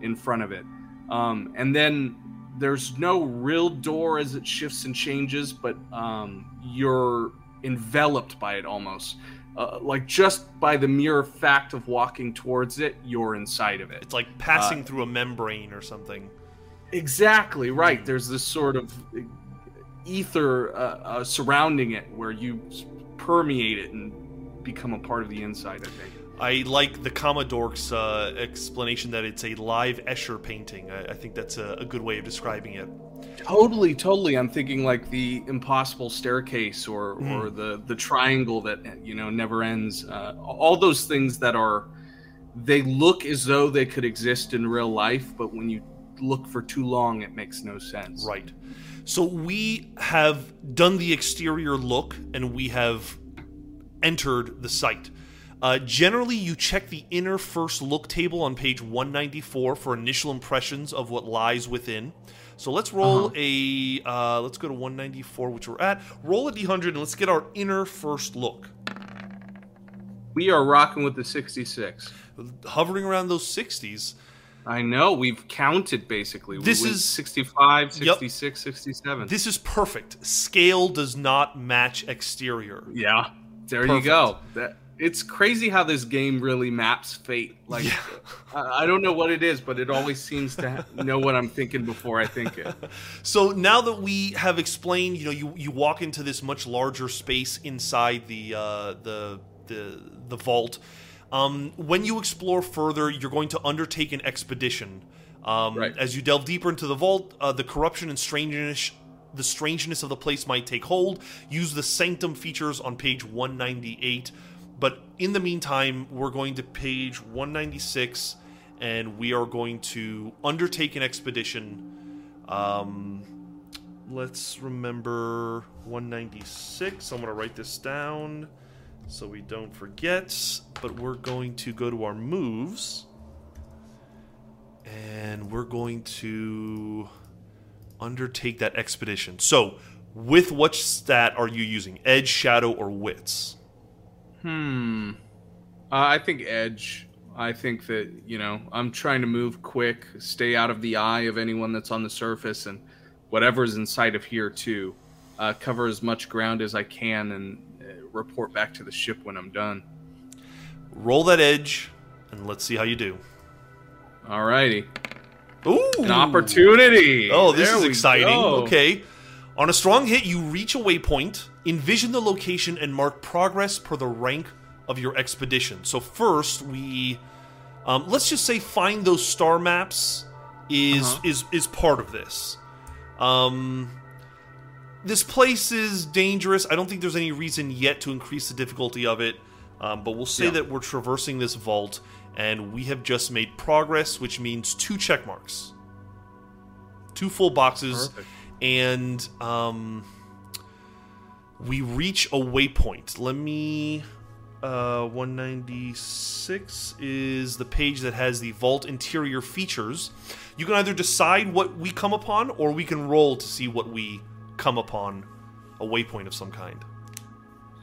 Speaker 2: in front of it. Um, and then there's no real door as it shifts and changes, but um, you're enveloped by it almost. Uh, like just by the mere fact of walking towards it, you're inside of it.
Speaker 1: It's like passing through a membrane or something.
Speaker 2: Exactly right.
Speaker 1: Hmm.
Speaker 2: There's this sort of ether uh, uh, surrounding it where you permeate it and become a part of the inside. I think.
Speaker 1: I like the Commodork's uh, explanation that it's a live Escher painting. I, I think that's a, a good way of describing it.
Speaker 2: Totally, totally. I'm thinking like the impossible staircase or
Speaker 1: Hmm.
Speaker 2: or the the triangle that you know never ends. Uh, all those things that are they look as though they could exist in real life, but when you look for too long, it makes no sense.
Speaker 1: Right. So we have done the exterior look and we have entered the site. Uh, generally, you check the inner first look table on page 194 for initial impressions of what lies within. So let's roll a. Uh, let's go to 194, which we're at. Roll a d100 and let's get our inner first look.
Speaker 2: We are rocking with the 66.
Speaker 1: Hovering around those 60s.
Speaker 2: I know we've counted basically.
Speaker 1: This
Speaker 2: went
Speaker 1: is-
Speaker 2: 65,
Speaker 1: Yep.
Speaker 2: 66, 67.
Speaker 1: This is perfect. Scale does not match exterior.
Speaker 2: Yeah, there you go. That it's crazy how this game really maps fate. Like,
Speaker 1: Yeah.
Speaker 2: I, I don't know what it is, but it always seems to ha- know what I'm thinking before I think it.
Speaker 1: So now that we have explained, you know, you, you walk into this much larger space inside the uh, the the the vault. Um, when you explore further, you're going to undertake an expedition. Um,
Speaker 2: Right.
Speaker 1: As you delve deeper into the vault, uh, the corruption and strangeness the strangeness of the place might take hold. Use the sanctum features on page 198. But in the meantime, we're going to page 196, and we are going to undertake an expedition. Um, let's remember 196. I'm going to write this down so we don't forget. But we're going to go to our moves. And we're going to undertake that expedition. So, with what stat are you using? Edge, Shadow, or Wits?
Speaker 2: Hmm. Uh, I think Edge. I think that you know I'm trying to move quick, stay out of the eye of anyone that's on the surface, and whatever's inside of here too. Uh, cover as much ground as I can and uh, report back to the ship when I'm done.
Speaker 1: Roll that edge, and let's see how you do.
Speaker 2: Alrighty.
Speaker 1: Ooh!
Speaker 2: An opportunity.
Speaker 1: Oh, this
Speaker 2: There
Speaker 1: is exciting.
Speaker 2: go.
Speaker 1: Okay. On a strong hit, you reach a waypoint, envision the location, and mark progress per the rank of your expedition. So first, we um, let's just say find those star maps is
Speaker 2: Uh-huh.
Speaker 1: is is part of this. Um, this place is dangerous. I don't think there's any reason yet to increase the difficulty of it. Um, but we'll say
Speaker 2: Yeah.
Speaker 1: that we're traversing this vault, and we have just made progress, which means two check marks, two full boxes,
Speaker 2: Perfect.
Speaker 1: And um, we reach a waypoint. Let me Uh, 196 is the page that has the vault interior features. You can either decide what we come upon, or we can roll to see what we come upon a waypoint of some kind.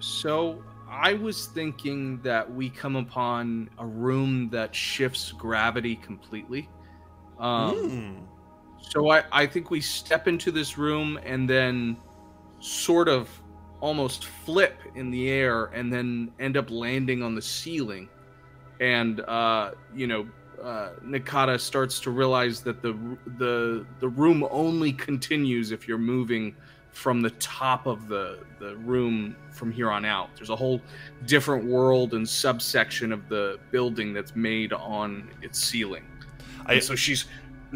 Speaker 2: So I was thinking that we come upon a room that shifts gravity completely. Um,
Speaker 1: Hmm.
Speaker 2: So I, I think we step into this room and then sort of almost flip in the air and then end up landing on the ceiling. And uh, you know, uh, Nakata starts to realize that the the the room only continues if you're moving from the top of the the room from here on out. There's a whole different world and subsection of the building that's made on its ceiling.
Speaker 1: I,
Speaker 2: so she's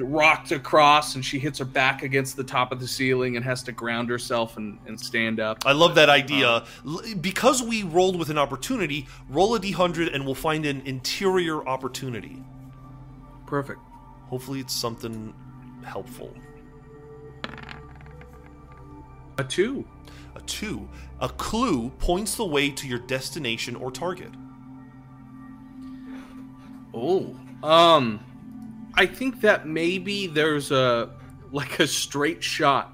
Speaker 2: rocked across and she hits her back against the top of the ceiling and has to ground herself and, and stand up.
Speaker 1: I love that idea. L- Because we rolled with an opportunity, roll a d100 and we'll find an interior opportunity.
Speaker 2: Perfect.
Speaker 1: Hopefully, it's something helpful.
Speaker 2: A two.
Speaker 1: A two. A clue points the way to your destination or target.
Speaker 2: Oh. Um I think that maybe there's a like a straight shot.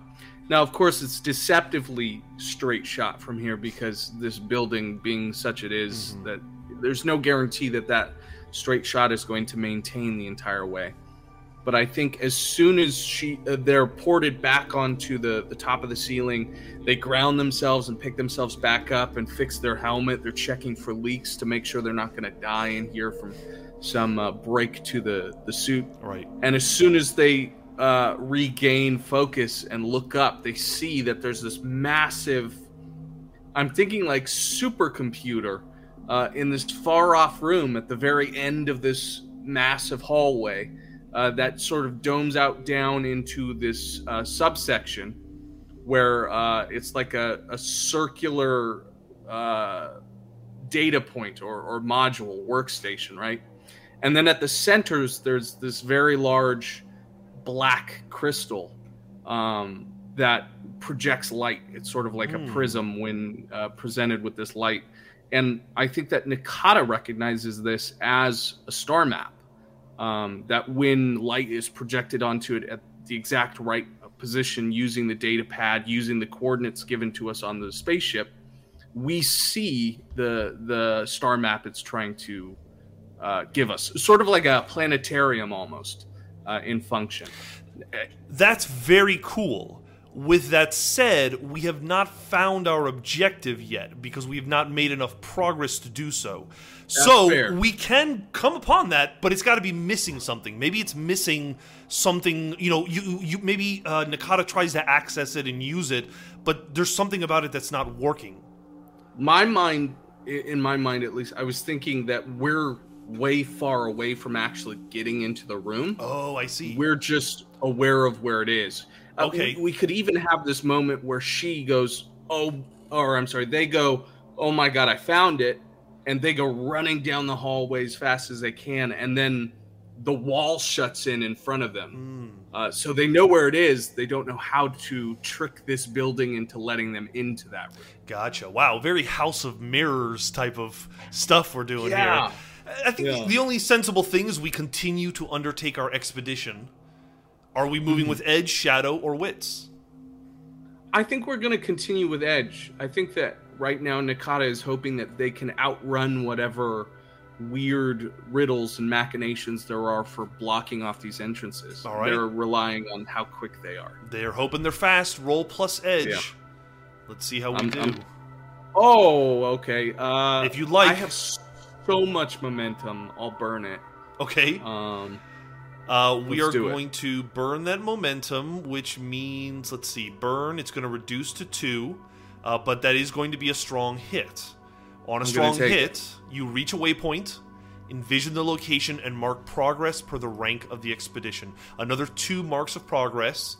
Speaker 2: Now of course it's deceptively straight shot from here because this building being such it is,
Speaker 1: Mhm.
Speaker 2: that there's no guarantee that that straight shot is going to maintain the entire way. But I think as soon as she uh, they're ported back onto the the top of the ceiling, they ground themselves and pick themselves back up and fix their helmet. They're checking for leaks to make sure they're not going to die in here from some uh, break to the the suit.
Speaker 1: Right.
Speaker 2: And as soon as they uh, regain focus and look up, they see that there's this massive. I'm thinking like supercomputer uh, in this far off room at the very end of this massive hallway uh, that sort of domes out down into this uh, subsection where uh, it's like a, a circular uh, data point or, or module workstation, right? And then at the centers, there's this very large black crystal um, that projects light. It's sort of like
Speaker 1: Hmm.
Speaker 2: a prism when uh, presented with this light. And I think that Nikata recognizes this as a star map. Um, that when light is projected onto it at the exact right position using the data pad, using the coordinates given to us on the spaceship, we see the the star map it's trying to uh, give us, sort of like a planetarium almost uh, in function.
Speaker 1: That's very cool. With that said, we have not found our objective yet because we have not made enough progress to do so. so
Speaker 2: fair.
Speaker 1: we can come upon that, but it's got to be missing something. Maybe it's missing something. You know, you you maybe uh, Nakata tries to access it and use it, but there's something about it that's not working.
Speaker 2: My mind, in my mind at least, I was thinking that we're way far away from actually getting into the room.
Speaker 1: Oh, I see.
Speaker 2: We're just aware of where it is. Uh,
Speaker 1: Okay.
Speaker 2: we, we could even have this moment where she goes, "Oh," or I'm sorry, they go, "Oh my god, I found it," and they go running down the hallway as fast as they can, and then the wall shuts in in front of them.
Speaker 1: Hmm.
Speaker 2: Uh, so they know where it is. They don't know how to trick this building into letting them into that room.
Speaker 1: Gotcha. Wow, very House of Mirrors type of stuff we're doing
Speaker 2: Yeah.
Speaker 1: here. I think
Speaker 2: Yeah.
Speaker 1: the only sensible thing is we continue to undertake our expedition. Are we moving
Speaker 2: Mhm.
Speaker 1: with Edge, Shadow, or Wits?
Speaker 2: I think we're going to continue with Edge. I think that right now Nakata is hoping that they can outrun whatever weird riddles and machinations there are for blocking off these entrances.
Speaker 1: All right.
Speaker 2: They're relying on how quick they are.
Speaker 1: They're hoping they're fast. Roll plus Edge.
Speaker 2: Yeah.
Speaker 1: Let's see how we
Speaker 2: I'm-
Speaker 1: do.
Speaker 2: I'm- Oh, okay. Uh,
Speaker 1: If you'd like.
Speaker 2: I have so much momentum. I'll burn it.
Speaker 1: okay.
Speaker 2: Um,
Speaker 1: Uh, we are
Speaker 2: do it.
Speaker 1: going to burn that momentum, which means, let's see, burn, it's going to reduce to two, uh, but that is going to be a strong hit. On a
Speaker 2: I'm
Speaker 1: strong hit, you reach a waypoint, envision the location, and mark progress per the rank of the expedition. Another two marks of progress,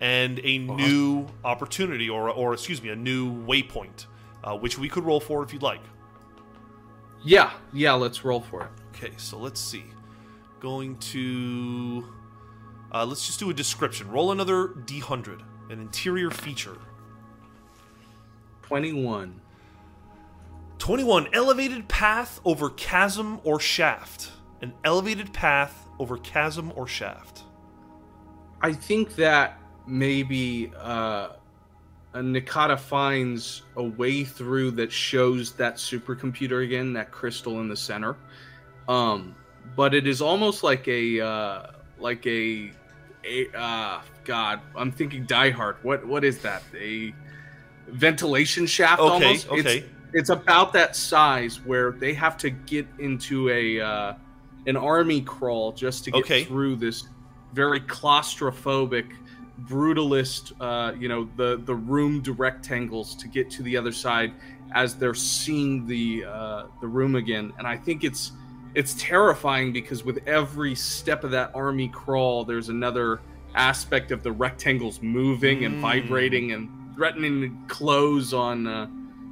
Speaker 1: and a new opportunity, or, or excuse me, a new waypoint, uh, which we could roll for if you'd like.
Speaker 2: Yeah, yeah. Let's roll for it.
Speaker 1: Okay, so let's see. Going to. Uh, let's just do a description. Roll another D100. An interior feature.
Speaker 2: Twenty-one.
Speaker 1: 21. Elevated path over chasm or shaft. An elevated path over chasm or shaft.
Speaker 2: I think that maybe uh, Nikata finds a way through that shows that supercomputer again, that crystal in the center. Um, but it is almost like a uh, like a a uh, God. I'm thinking Die Hard. What what is that? A ventilation shaft
Speaker 1: Okay,
Speaker 2: almost.
Speaker 1: okay.
Speaker 2: It's, it's about that size where they have to get into a uh, an army crawl just to get
Speaker 1: Okay.
Speaker 2: through this very claustrophobic brutalist uh, you know the the roomed rectangles to get to the other side as they're seeing the uh, the room again and i think it's it's terrifying because with every step of that army crawl there's another aspect of the rectangles moving and
Speaker 1: Mm.
Speaker 2: vibrating and threatening to close on uh,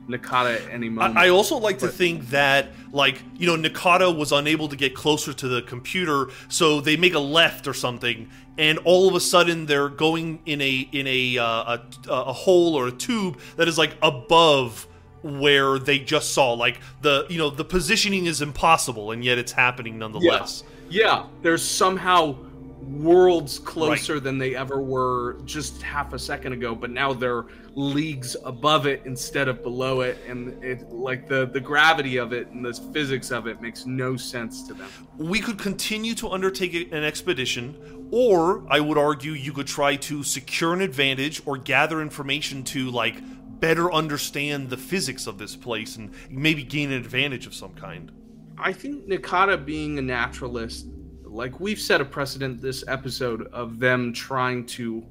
Speaker 2: Nakata at any moment.
Speaker 1: I, I also like to think that, like, you know, Nakata was unable to get closer to the computer, so they make a left or something, and all of a sudden they're going in a in a uh, a, a hole or a tube that is like above where they just saw. Like the you know the positioning is impossible, and yet it's happening nonetheless.
Speaker 2: Yeah, they're somehow worlds closer than they ever were just half a second ago, but now they're leagues above it instead of below it, and it like the the gravity of it and the physics of it makes no sense to them.
Speaker 1: we could continue to undertake an expedition, or I would argue you could try to secure an advantage or gather information to like better understand the physics of this place and maybe gain an advantage of some kind.
Speaker 2: I think Nikata being a naturalist, like we've set a precedent this episode of them trying to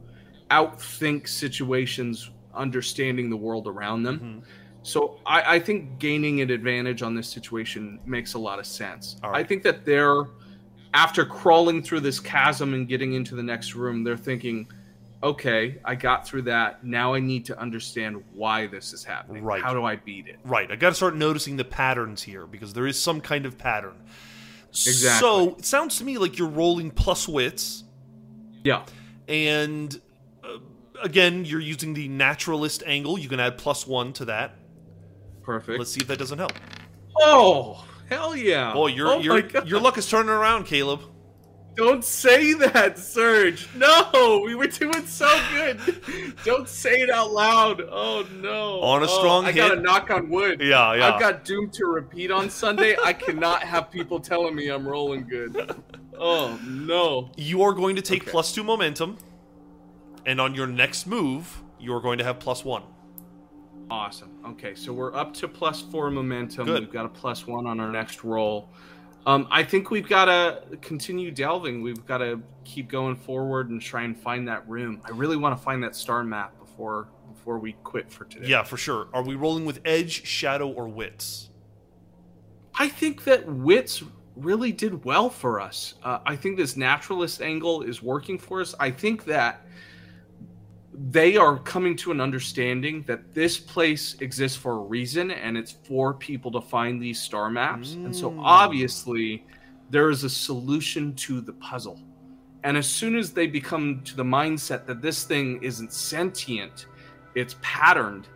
Speaker 2: outthink situations, understanding the world around them.
Speaker 1: Mm-hmm.
Speaker 2: So I, I think gaining an advantage on this situation makes a lot of sense.
Speaker 1: Right.
Speaker 2: I think that they're after crawling through this chasm and getting into the next room, they're thinking, okay, I got through that. Now I need to understand why this is happening.
Speaker 1: Right.
Speaker 2: How do I beat it?
Speaker 1: Right, I got to start noticing the patterns here because there is some kind of pattern.
Speaker 2: Exactly.
Speaker 1: So it sounds to me like you're rolling plus wits,
Speaker 2: Yeah.
Speaker 1: and uh, again, you're using the naturalist angle. You can add plus one to that.
Speaker 2: Perfect.
Speaker 1: Let's see if that doesn't help.
Speaker 2: Oh, hell yeah.
Speaker 1: Oh, your
Speaker 2: oh
Speaker 1: your your luck is turning around, Caleb.
Speaker 2: Don't say that, Serge. No, we were doing so good. Don't say it out loud. Oh no.
Speaker 1: On a
Speaker 2: Oh,
Speaker 1: strong
Speaker 2: I got
Speaker 1: hit.
Speaker 2: to knock on wood.
Speaker 1: Yeah, yeah.
Speaker 2: I've got doomed to repeat on Sunday. I cannot have people telling me I'm rolling good. Oh no.
Speaker 1: You are going to take
Speaker 2: Okay.
Speaker 1: plus two momentum, and on your next move, you are going to have plus one.
Speaker 2: Awesome. Okay, so we're up to plus four momentum.
Speaker 1: Good.
Speaker 2: We've got a plus one on our next roll. Um, I think we've got to continue delving. We've got to keep going forward and try and find that room. I really want to find that star map before before we quit for today.
Speaker 1: Yeah, for sure. Are we rolling with edge, shadow, or wits?
Speaker 2: I think that wits really did well for us. Uh, I think this naturalist angle is working for us. I think that they are coming to an understanding that this place exists for a reason and it's for people to find these star maps. And so
Speaker 1: Mm.
Speaker 2: obviously there is a solution to the puzzle. And as soon as they become to the mindset that this thing isn't sentient, it's patterned,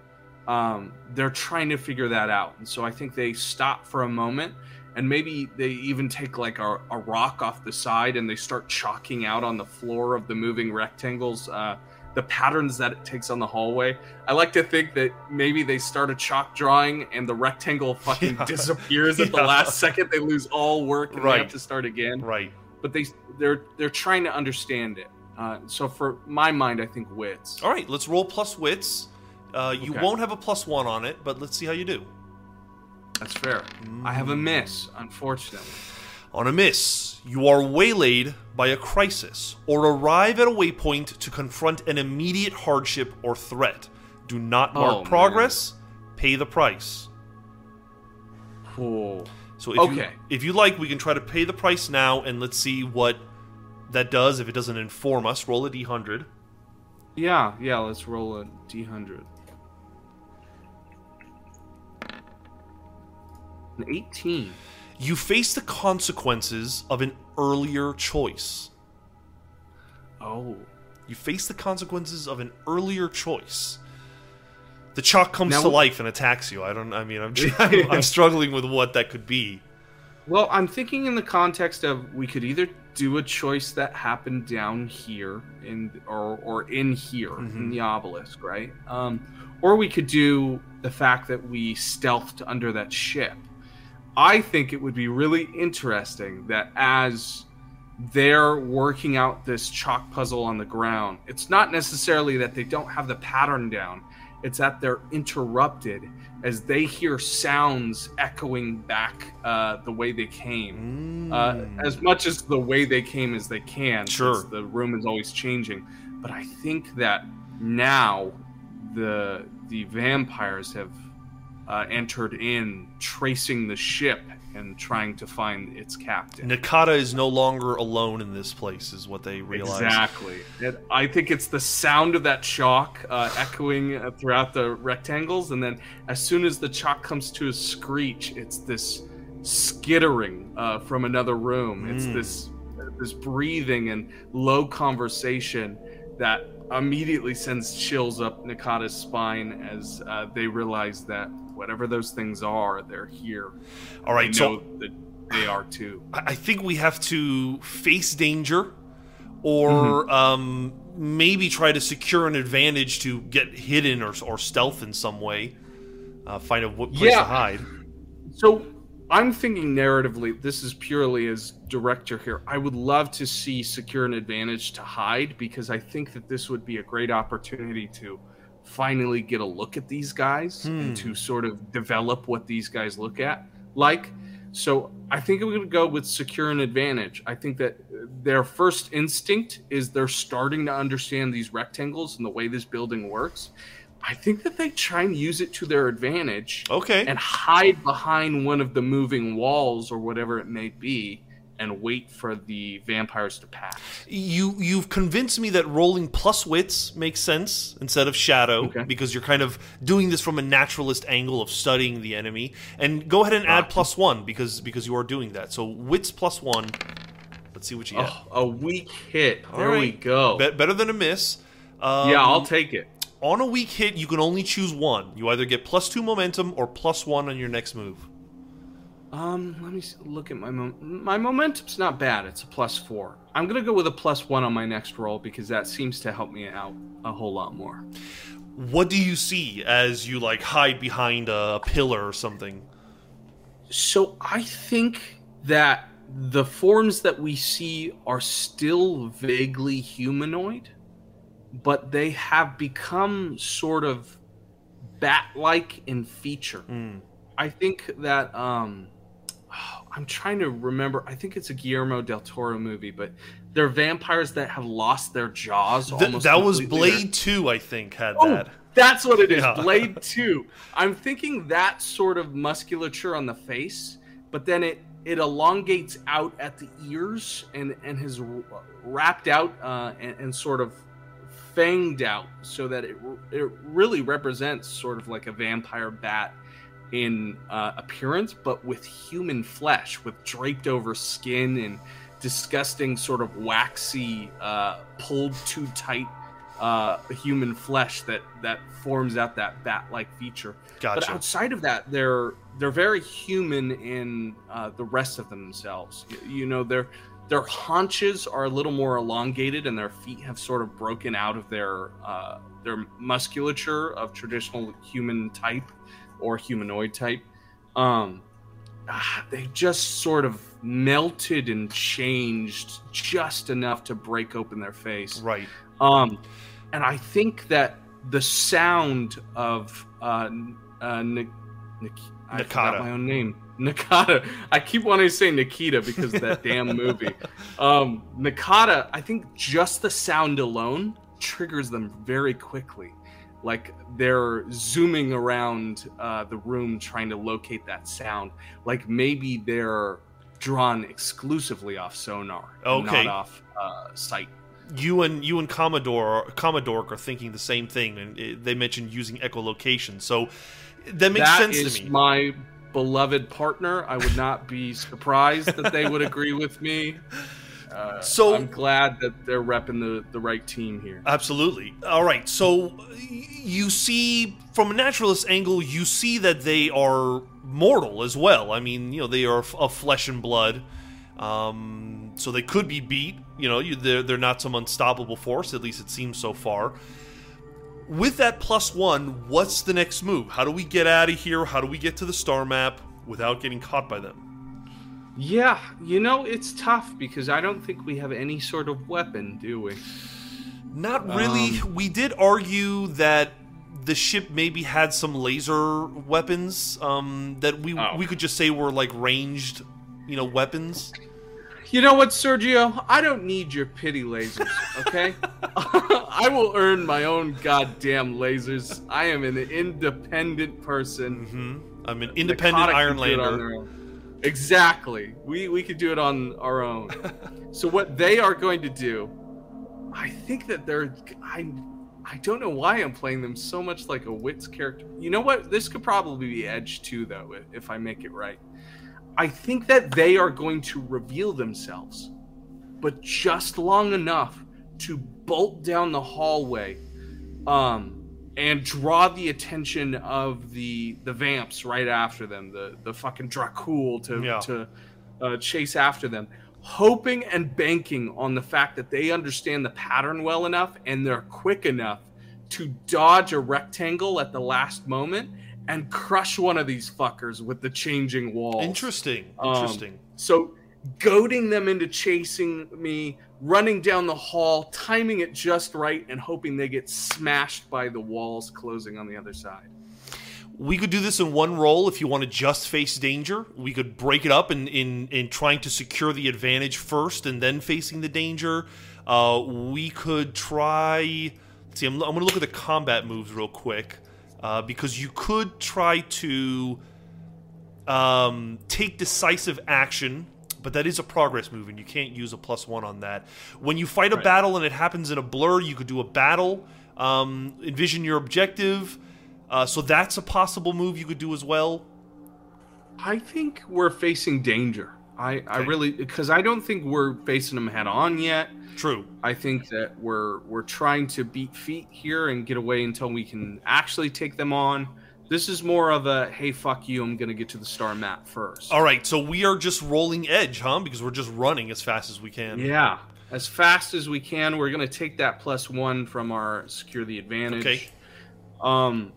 Speaker 2: um, they're trying to figure that out. And so I think they stop for a moment and maybe they even take like a, a rock off the side and they start chalking out on the floor of the moving rectangles uh, the patterns that it takes on the hallway. I like to think that maybe they start a chalk drawing and the rectangle fucking
Speaker 1: Yeah.
Speaker 2: disappears at the last second. They lose all work and they have to start again
Speaker 1: Right.
Speaker 2: but they they're they're trying to understand it. Uh, so for my mind, I think wits.
Speaker 1: All right, let's roll plus wits. Uh, you
Speaker 2: Okay.
Speaker 1: won't have a plus one on it, but let's see how you do.
Speaker 2: That's fair. I have a miss, unfortunately.
Speaker 1: On a miss, you are waylaid by a crisis or arrive at a waypoint to confront an immediate hardship or threat. Do not oh, mark
Speaker 2: Oh, man.
Speaker 1: progress, pay the price.
Speaker 2: Cool.
Speaker 1: So if you,
Speaker 2: Okay.
Speaker 1: if you like, we can try to pay the price now and let's see what that does. If it doesn't inform us, roll a d100.
Speaker 2: Yeah, yeah. Let's roll a d hundred. An eighteen.
Speaker 1: You face the consequences of an earlier choice.
Speaker 2: Oh.
Speaker 1: You face the consequences of an earlier choice. The chalk comes
Speaker 2: Now-
Speaker 1: to life and attacks you. I don't. I mean, I'm I'm, I'm struggling with what that could be.
Speaker 2: Well, I'm thinking in the context of we could either do a choice that happened down here in or or in here in the obelisk, right? Um, or we could do the fact that we stealthed under that ship. I think it would be really interesting that as they're working out this chalk puzzle on the ground, it's not necessarily that they don't have the pattern down, it's that they're interrupted as they hear sounds echoing back uh, the way they came. Uh,
Speaker 1: Mm.
Speaker 2: as much as the way they came as they can.
Speaker 1: Sure.
Speaker 2: The room is always changing. But I think that now the the vampires have uh, entered in, tracing the ship and trying to find its captain.
Speaker 1: Nakata is no longer alone in this place, is what they realize.
Speaker 2: Exactly. It, I think it's the sound of that chalk uh, echoing uh, throughout the rectangles, and then as soon as the chalk comes to a screech, it's this skittering uh, from another room. It's
Speaker 1: Mm.
Speaker 2: this this breathing and low conversation that immediately sends chills up Nakata's spine as uh, they realize that whatever those things are, they're here.
Speaker 1: All right, so
Speaker 2: that they are too.
Speaker 1: I think we have to face danger, or um, maybe try to secure an advantage to get hidden or, or stealth in some way. Uh, find a place
Speaker 2: Yeah.
Speaker 1: to hide.
Speaker 2: So I'm thinking narratively, this is purely as director here. I would love to see secure an advantage to hide because I think that this would be a great opportunity to finally get a look at these guys
Speaker 1: Hmm.
Speaker 2: and to sort of develop what these guys look at like. So I think I'm going to go with secure an advantage. I think that their first instinct is they're starting to understand these rectangles and the way this building works. I think that they try and use it to their advantage
Speaker 1: Okay.
Speaker 2: and hide behind one of the moving walls or whatever it may be and wait for the vampires to pass.
Speaker 1: You you've convinced me that rolling plus wits makes sense instead of shadow
Speaker 2: Okay.
Speaker 1: because you're kind of doing this from a naturalist angle of studying the enemy. And go ahead and add
Speaker 2: Gotcha.
Speaker 1: plus one because because you are doing that. So wits plus one. Let's see what you get.
Speaker 2: Oh, a weak hit.
Speaker 1: All
Speaker 2: There we go.
Speaker 1: Be- better than a miss. Um,
Speaker 2: yeah, I'll take it.
Speaker 1: on a weak hit, you can only choose one. You either get plus two momentum or plus one on your next move.
Speaker 2: Um, let me look at my mom- my momentum's not bad. It's a plus four. I'm gonna go with a plus one on my next roll because that seems to help me out a whole lot more.
Speaker 1: What do you see as you like hide behind a pillar or something?
Speaker 2: So I think that the forms that we see are still vaguely humanoid, but they have become sort of bat-like in feature.
Speaker 1: Hmm.
Speaker 2: I think that um I'm trying to remember. I think it's a Guillermo del Toro movie, but they're vampires that have lost their jaws.
Speaker 1: Th-
Speaker 2: almost
Speaker 1: that was Blade 2, I think, had
Speaker 2: Oh,
Speaker 1: that.
Speaker 2: that's what it is.
Speaker 1: Yeah.
Speaker 2: Blade 2. I'm thinking that sort of musculature on the face, but then it it elongates out at the ears and and has wrapped out uh, and, and sort of fanged out so that it it really represents sort of like a vampire bat in uh, appearance, but with human flesh, with draped over skin and disgusting sort of waxy, uh, pulled too tight uh, human flesh that that forms out that bat-like feature. But outside of that, they're they're very human in uh, the rest of themselves. Y- You know, their their haunches are a little more elongated, and their feet have sort of broken out of their uh, their musculature of traditional human type or humanoid type. Um, ah, they just sort of melted and changed just enough to break open their face.
Speaker 1: Right.
Speaker 2: Um, and I think that the sound of uh, uh, Nik- Nik- I forgot my own name. Nakata. I keep wanting to say Nikita because of that damn movie. Um, Nakata. I think just the sound alone triggers them very quickly. Like they're zooming around uh, the room trying to locate that sound. Like maybe they're drawn exclusively off sonar,
Speaker 1: Okay.
Speaker 2: not off uh, sight.
Speaker 1: You and you and Commodore Commodore are thinking the same thing, and they mentioned using echolocation. So that makes
Speaker 2: That
Speaker 1: sense
Speaker 2: is
Speaker 1: to me.
Speaker 2: my beloved partner. I would not be surprised that they would agree with me. Uh,
Speaker 1: So-
Speaker 2: I'm glad that they're repping the the right team here.
Speaker 1: Absolutely. All right. So you see, from a naturalist angle, you see that they are mortal as well. I mean, you know, they are of flesh and blood. Um, so they could be beat. You know, you, they're, they're not some unstoppable force. At least it seems so far. With that plus one, what's the next move? How do we get out of here? How do we get to the star map without getting caught by them?
Speaker 2: Yeah, you know it's tough because I don't think we have any sort of weapon, do we?
Speaker 1: Not really. we did argue that the ship maybe had some laser weapons um, that we
Speaker 2: Oh.
Speaker 1: we could just say were like ranged, you know, weapons.
Speaker 2: You know what, Sergio? I don't need your pity lasers, okay? I will earn my own goddamn lasers. I am an independent person.
Speaker 1: hmm I'm an independent Iron
Speaker 2: can do it on
Speaker 1: Lander.
Speaker 2: Exactly. We we could do it on our own. so what they are going to do, I think that they're I I don't know why I'm playing them so much like a wits character. You know what? This could probably be Edge too, though, if I make it right. I think that they are going to reveal themselves, but just long enough to bolt down the hallway, um, and draw the attention of the the vamps right after them, the the fucking Dracul to
Speaker 1: Yeah.
Speaker 2: to uh, chase after them, hoping and banking on the fact that they understand the pattern well enough and they're quick enough to dodge a rectangle at the last moment and crush one of these fuckers with the changing walls.
Speaker 1: Interesting.
Speaker 2: Um,
Speaker 1: Interesting.
Speaker 2: So, goading them into chasing me, running down the hall, timing it just right, and hoping they get smashed by the walls closing on the other side.
Speaker 1: we could do this in one roll if you want to just face danger. We could break it up in in, in trying to secure the advantage first and then facing the danger. Uh, we could try. See, I'm, I'm going to look at the combat moves real quick uh, because you could try to um, take decisive action. But that is a progress move, and you can't use a plus one on that. When you fight a
Speaker 2: Right.
Speaker 1: battle and it happens in a blur, you could do a battle, um, envision your objective, uh, so that's a possible move you could do as well.
Speaker 2: I think we're facing danger. I, I really because I don't think we're facing them head on yet.
Speaker 1: True.
Speaker 2: I think that we're we're trying to beat feet here and get away until we can actually take them on. This is more of a hey fuck you, I'm gonna get to the star map first.
Speaker 1: All right, so we are just rolling edge, huh? Because we're just running as fast as we can.
Speaker 2: Yeah, as fast as we can. We're gonna take that plus one from our secure the advantage.
Speaker 1: Okay.
Speaker 2: Um,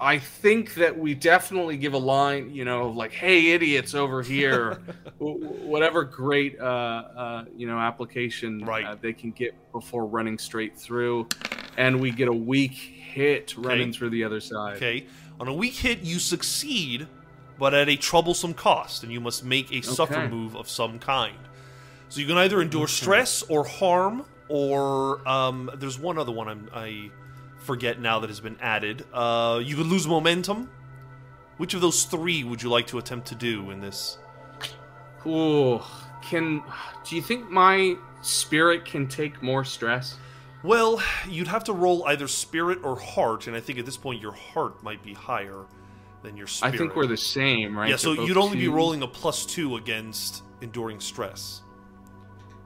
Speaker 2: I think that we definitely give a line, you know, of like "Hey, idiots over here," whatever great, uh, uh, you know, application
Speaker 1: Right.
Speaker 2: uh, they can get before running straight through, and we get a weak hit running through the other side.
Speaker 1: Okay. On a weak hit, you succeed, but at a troublesome cost, and you must make a suffer move of some kind. So you can either endure stress or harm, or um, there's one other one I'm, I forget now that has been added. Uh, you could lose momentum. Which of those three would you like to attempt to do in this?
Speaker 2: Ooh, can do you think my spirit can take more stress?
Speaker 1: Well, you'd have to roll either spirit or heart, and I think at this point your heart might be higher than your spirit.
Speaker 2: I think we're the same, right?
Speaker 1: yeah. So you'd only be rolling a plus two against enduring stress.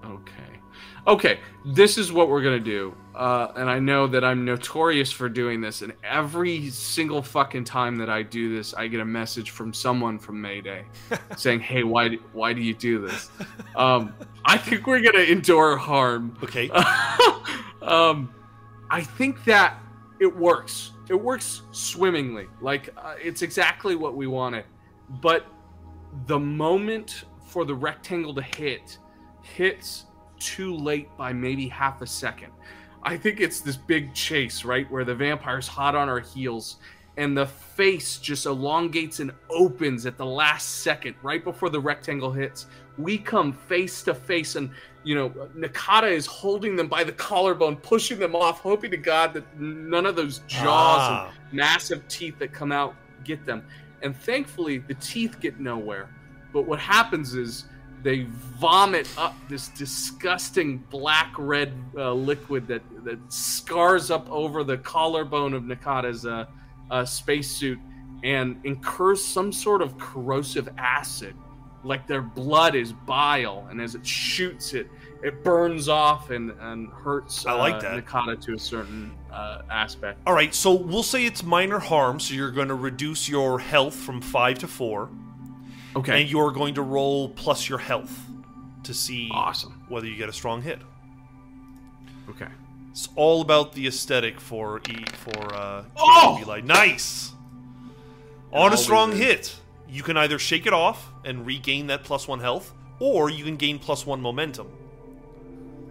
Speaker 2: Okay. Okay, this is what we're gonna do, uh, and I know that I'm notorious for doing this. And every single fucking time that I do this, I get a message from someone from Mayday saying, "Hey, why do, why do you do this?" Um, I think we're gonna endure harm.
Speaker 1: Okay.
Speaker 2: um, I think that it works. It works swimmingly. Like uh, it's exactly what we wanted. But the moment for the rectangle to hit hits too late by maybe half a second. I think it's this big chase, right, where the vampire's hot on our heels and the face just elongates and opens at the last second, right before the rectangle hits. We come face to face, and you know, Nakata is holding them by the collarbone, pushing them off, hoping to God that none of those jaws
Speaker 1: Ah.
Speaker 2: and massive teeth that come out get them. And thankfully, the teeth get nowhere. But what happens is they vomit up this disgusting black red uh, liquid that, that scars up over the collarbone of Nakata's uh, uh, spacesuit and incurs some sort of corrosive acid. Like their blood is bile, and as it shoots it, it burns off and and hurts.
Speaker 1: I like
Speaker 2: uh,
Speaker 1: that.
Speaker 2: Nakata to a certain uh, aspect.
Speaker 1: All right, so we'll say it's minor harm, so you're going to reduce your health from five to four,
Speaker 2: Okay,
Speaker 1: and you're going to roll plus your health to see
Speaker 2: awesome.
Speaker 1: whether you get a strong hit.
Speaker 2: Okay,
Speaker 1: It's all about the aesthetic for e for uh,
Speaker 2: Oh!
Speaker 1: Eli. Nice. On a strong hit, you can either shake it off and regain that plus one health, or you can gain plus one momentum.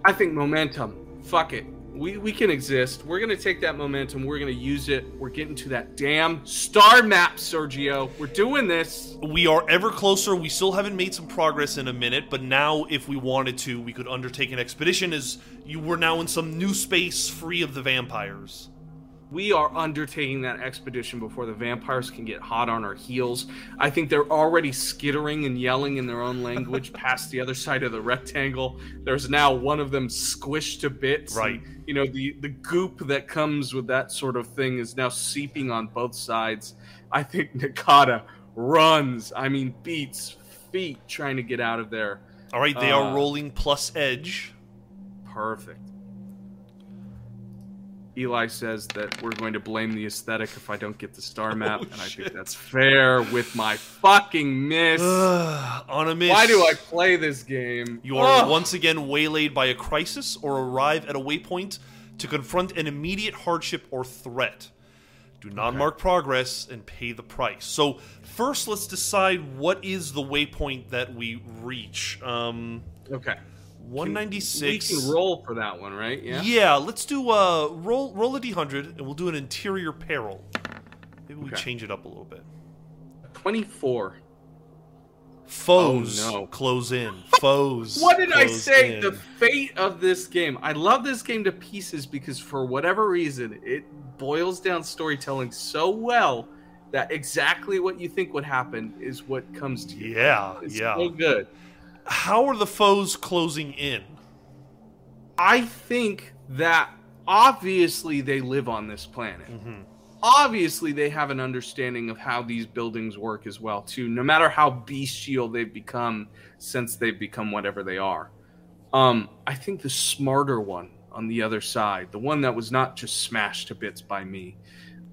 Speaker 2: I think momentum. Fuck it. We, we can exist. We're gonna take that momentum. We're gonna use it. We're getting to that damn star map, Sergio. We're doing this.
Speaker 1: We are ever closer. We still haven't made some progress in a minute, but now, if we wanted to, we could undertake an expedition. As you were now in some new space, free of the vampires.
Speaker 2: We are undertaking that expedition before the vampires can get hot on our heels. I think they're already skittering and yelling in their own language past the other side of the rectangle. There's now one of them squished to bits.
Speaker 1: Right.
Speaker 2: And, you know, the, the goop that comes with that sort of thing is now seeping on both sides. I think Nakata runs, I mean, beats feet trying to get out of there.
Speaker 1: All right, they are
Speaker 2: Uh,
Speaker 1: rolling plus edge.
Speaker 2: Perfect. Eli says that we're going to blame the aesthetic if I don't get the star map,
Speaker 1: Oh,
Speaker 2: and I
Speaker 1: shit.
Speaker 2: think that's fair with my fucking miss.
Speaker 1: on a miss.
Speaker 2: Why do I play this game?
Speaker 1: You are
Speaker 2: Ugh.
Speaker 1: once again waylaid by a crisis or arrive at a waypoint to confront an immediate hardship or threat. Do not
Speaker 2: Okay.
Speaker 1: mark progress and pay the price. So, first, let's decide what is the waypoint that we reach. Um,
Speaker 2: okay.
Speaker 1: 196.
Speaker 2: We can roll for that one, right? Yeah.
Speaker 1: Yeah, let's do uh roll roll a d100 and we'll do an interior peril. Maybe we
Speaker 2: Okay.
Speaker 1: change it up a little bit.
Speaker 2: Twenty-four.
Speaker 1: Foes
Speaker 2: Oh, no.
Speaker 1: close in. Foes.
Speaker 2: What did I say?
Speaker 1: in.
Speaker 2: The fate of this game. I love this game to pieces because for whatever reason, it boils down storytelling so well that exactly what you think would happen is what comes to you.
Speaker 1: Yeah,
Speaker 2: It's
Speaker 1: yeah.
Speaker 2: so good.
Speaker 1: How are the foes closing in?
Speaker 2: I think that obviously they live on this planet.
Speaker 1: Mhm.
Speaker 2: Obviously they have an understanding of how these buildings work as well too. No matter how bestial they've become since they've become whatever they are. Um, I think the smarter one on the other side, the one that was not just smashed to bits by me,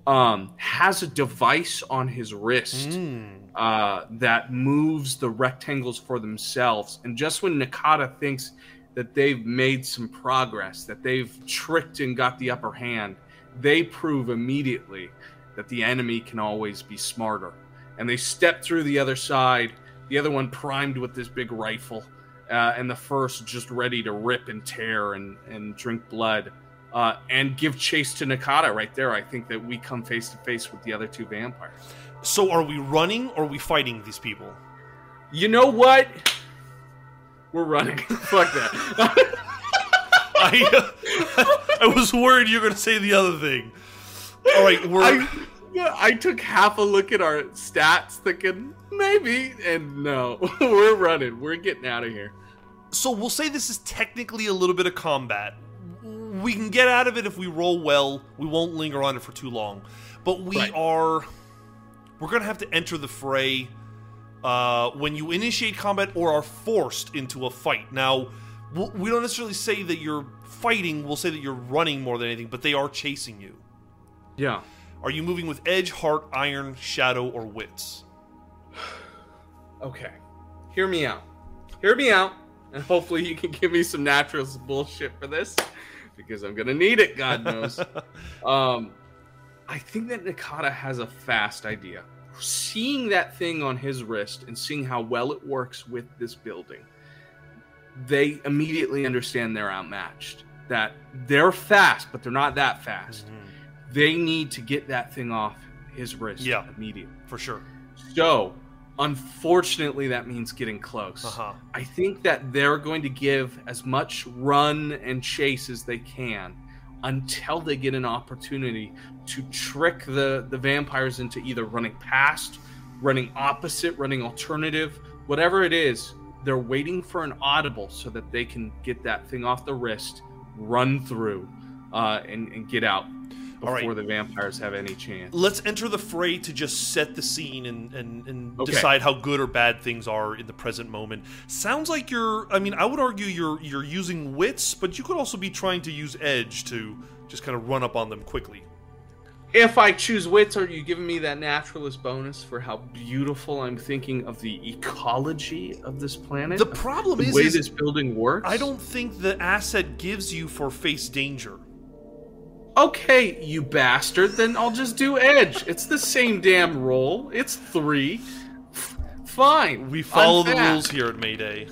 Speaker 2: um, has a device on his wrist
Speaker 1: Mm.
Speaker 2: Uh, that moves the rectangles for themselves. And just when Nakata thinks that they've made some progress, that they've tricked and got the upper hand, they prove immediately that the enemy can always be smarter. And they step through the other side, the other one primed with this big rifle, uh, and the first just ready to rip and tear and, and drink blood. Uh, and give chase to Nakata right there. I think that we come face to face with the other two vampires.
Speaker 1: So are we running or are we fighting these people?
Speaker 2: You know what? We're running. Fuck that.
Speaker 1: I I was worried you were going to say the other thing. All right, we're
Speaker 2: I, I took half a look at our stats thinking maybe, and no. We're running. We're getting out of here.
Speaker 1: so we'll say this is technically a little bit of combat. We can get out of it if we roll well. We won't linger on it for too long. But we
Speaker 2: Right.
Speaker 1: are we're going to have to enter the fray uh, when you initiate combat or are forced into a fight. Now, we don't necessarily say that you're fighting, we'll say that you're running more than anything, but they are chasing you.
Speaker 2: Yeah.
Speaker 1: Are you moving with edge, heart, iron, shadow, or wits?
Speaker 2: Okay. Hear me out. Hear me out, and hopefully you can give me some natural bullshit for this, because I'm gonna need it. God knows. Um, I think that Nakata has a fast idea. Seeing that thing on his wrist and seeing how well it works with this building, they immediately understand they're outmatched. That they're fast, but they're not that fast. They need to get that thing off his wrist
Speaker 1: Yeah.
Speaker 2: immediately.
Speaker 1: For sure.
Speaker 2: So, unfortunately, that means getting close.
Speaker 1: Uh huh.
Speaker 2: I think that they're going to give as much run and chase as they can until they get an opportunity to trick the, the vampires into either running past, running opposite, running alternative, whatever it is. They're waiting for an audible so that they can get that thing off the wrist, run through, uh, and, and get out. Before
Speaker 1: right.
Speaker 2: the vampires have any chance.
Speaker 1: Let's enter the fray to just set the scene and, and, and
Speaker 2: Okay.
Speaker 1: decide how good or bad things are in the present moment. Sounds like you're. I mean, I would argue you're you're using wits, but you could also be trying to use edge to just kind of run up on them quickly.
Speaker 2: If I choose wits, are you giving me that naturalist bonus for how beautiful I'm thinking of the ecology of this planet?
Speaker 1: The problem
Speaker 2: the
Speaker 1: is,
Speaker 2: way
Speaker 1: is
Speaker 2: this building works.
Speaker 1: I don't think the asset gives you for face danger.
Speaker 2: Okay, you bastard. Then I'll just do edge. It's the same damn roll. It's three. Fine.
Speaker 1: We follow the rules here at Mayday.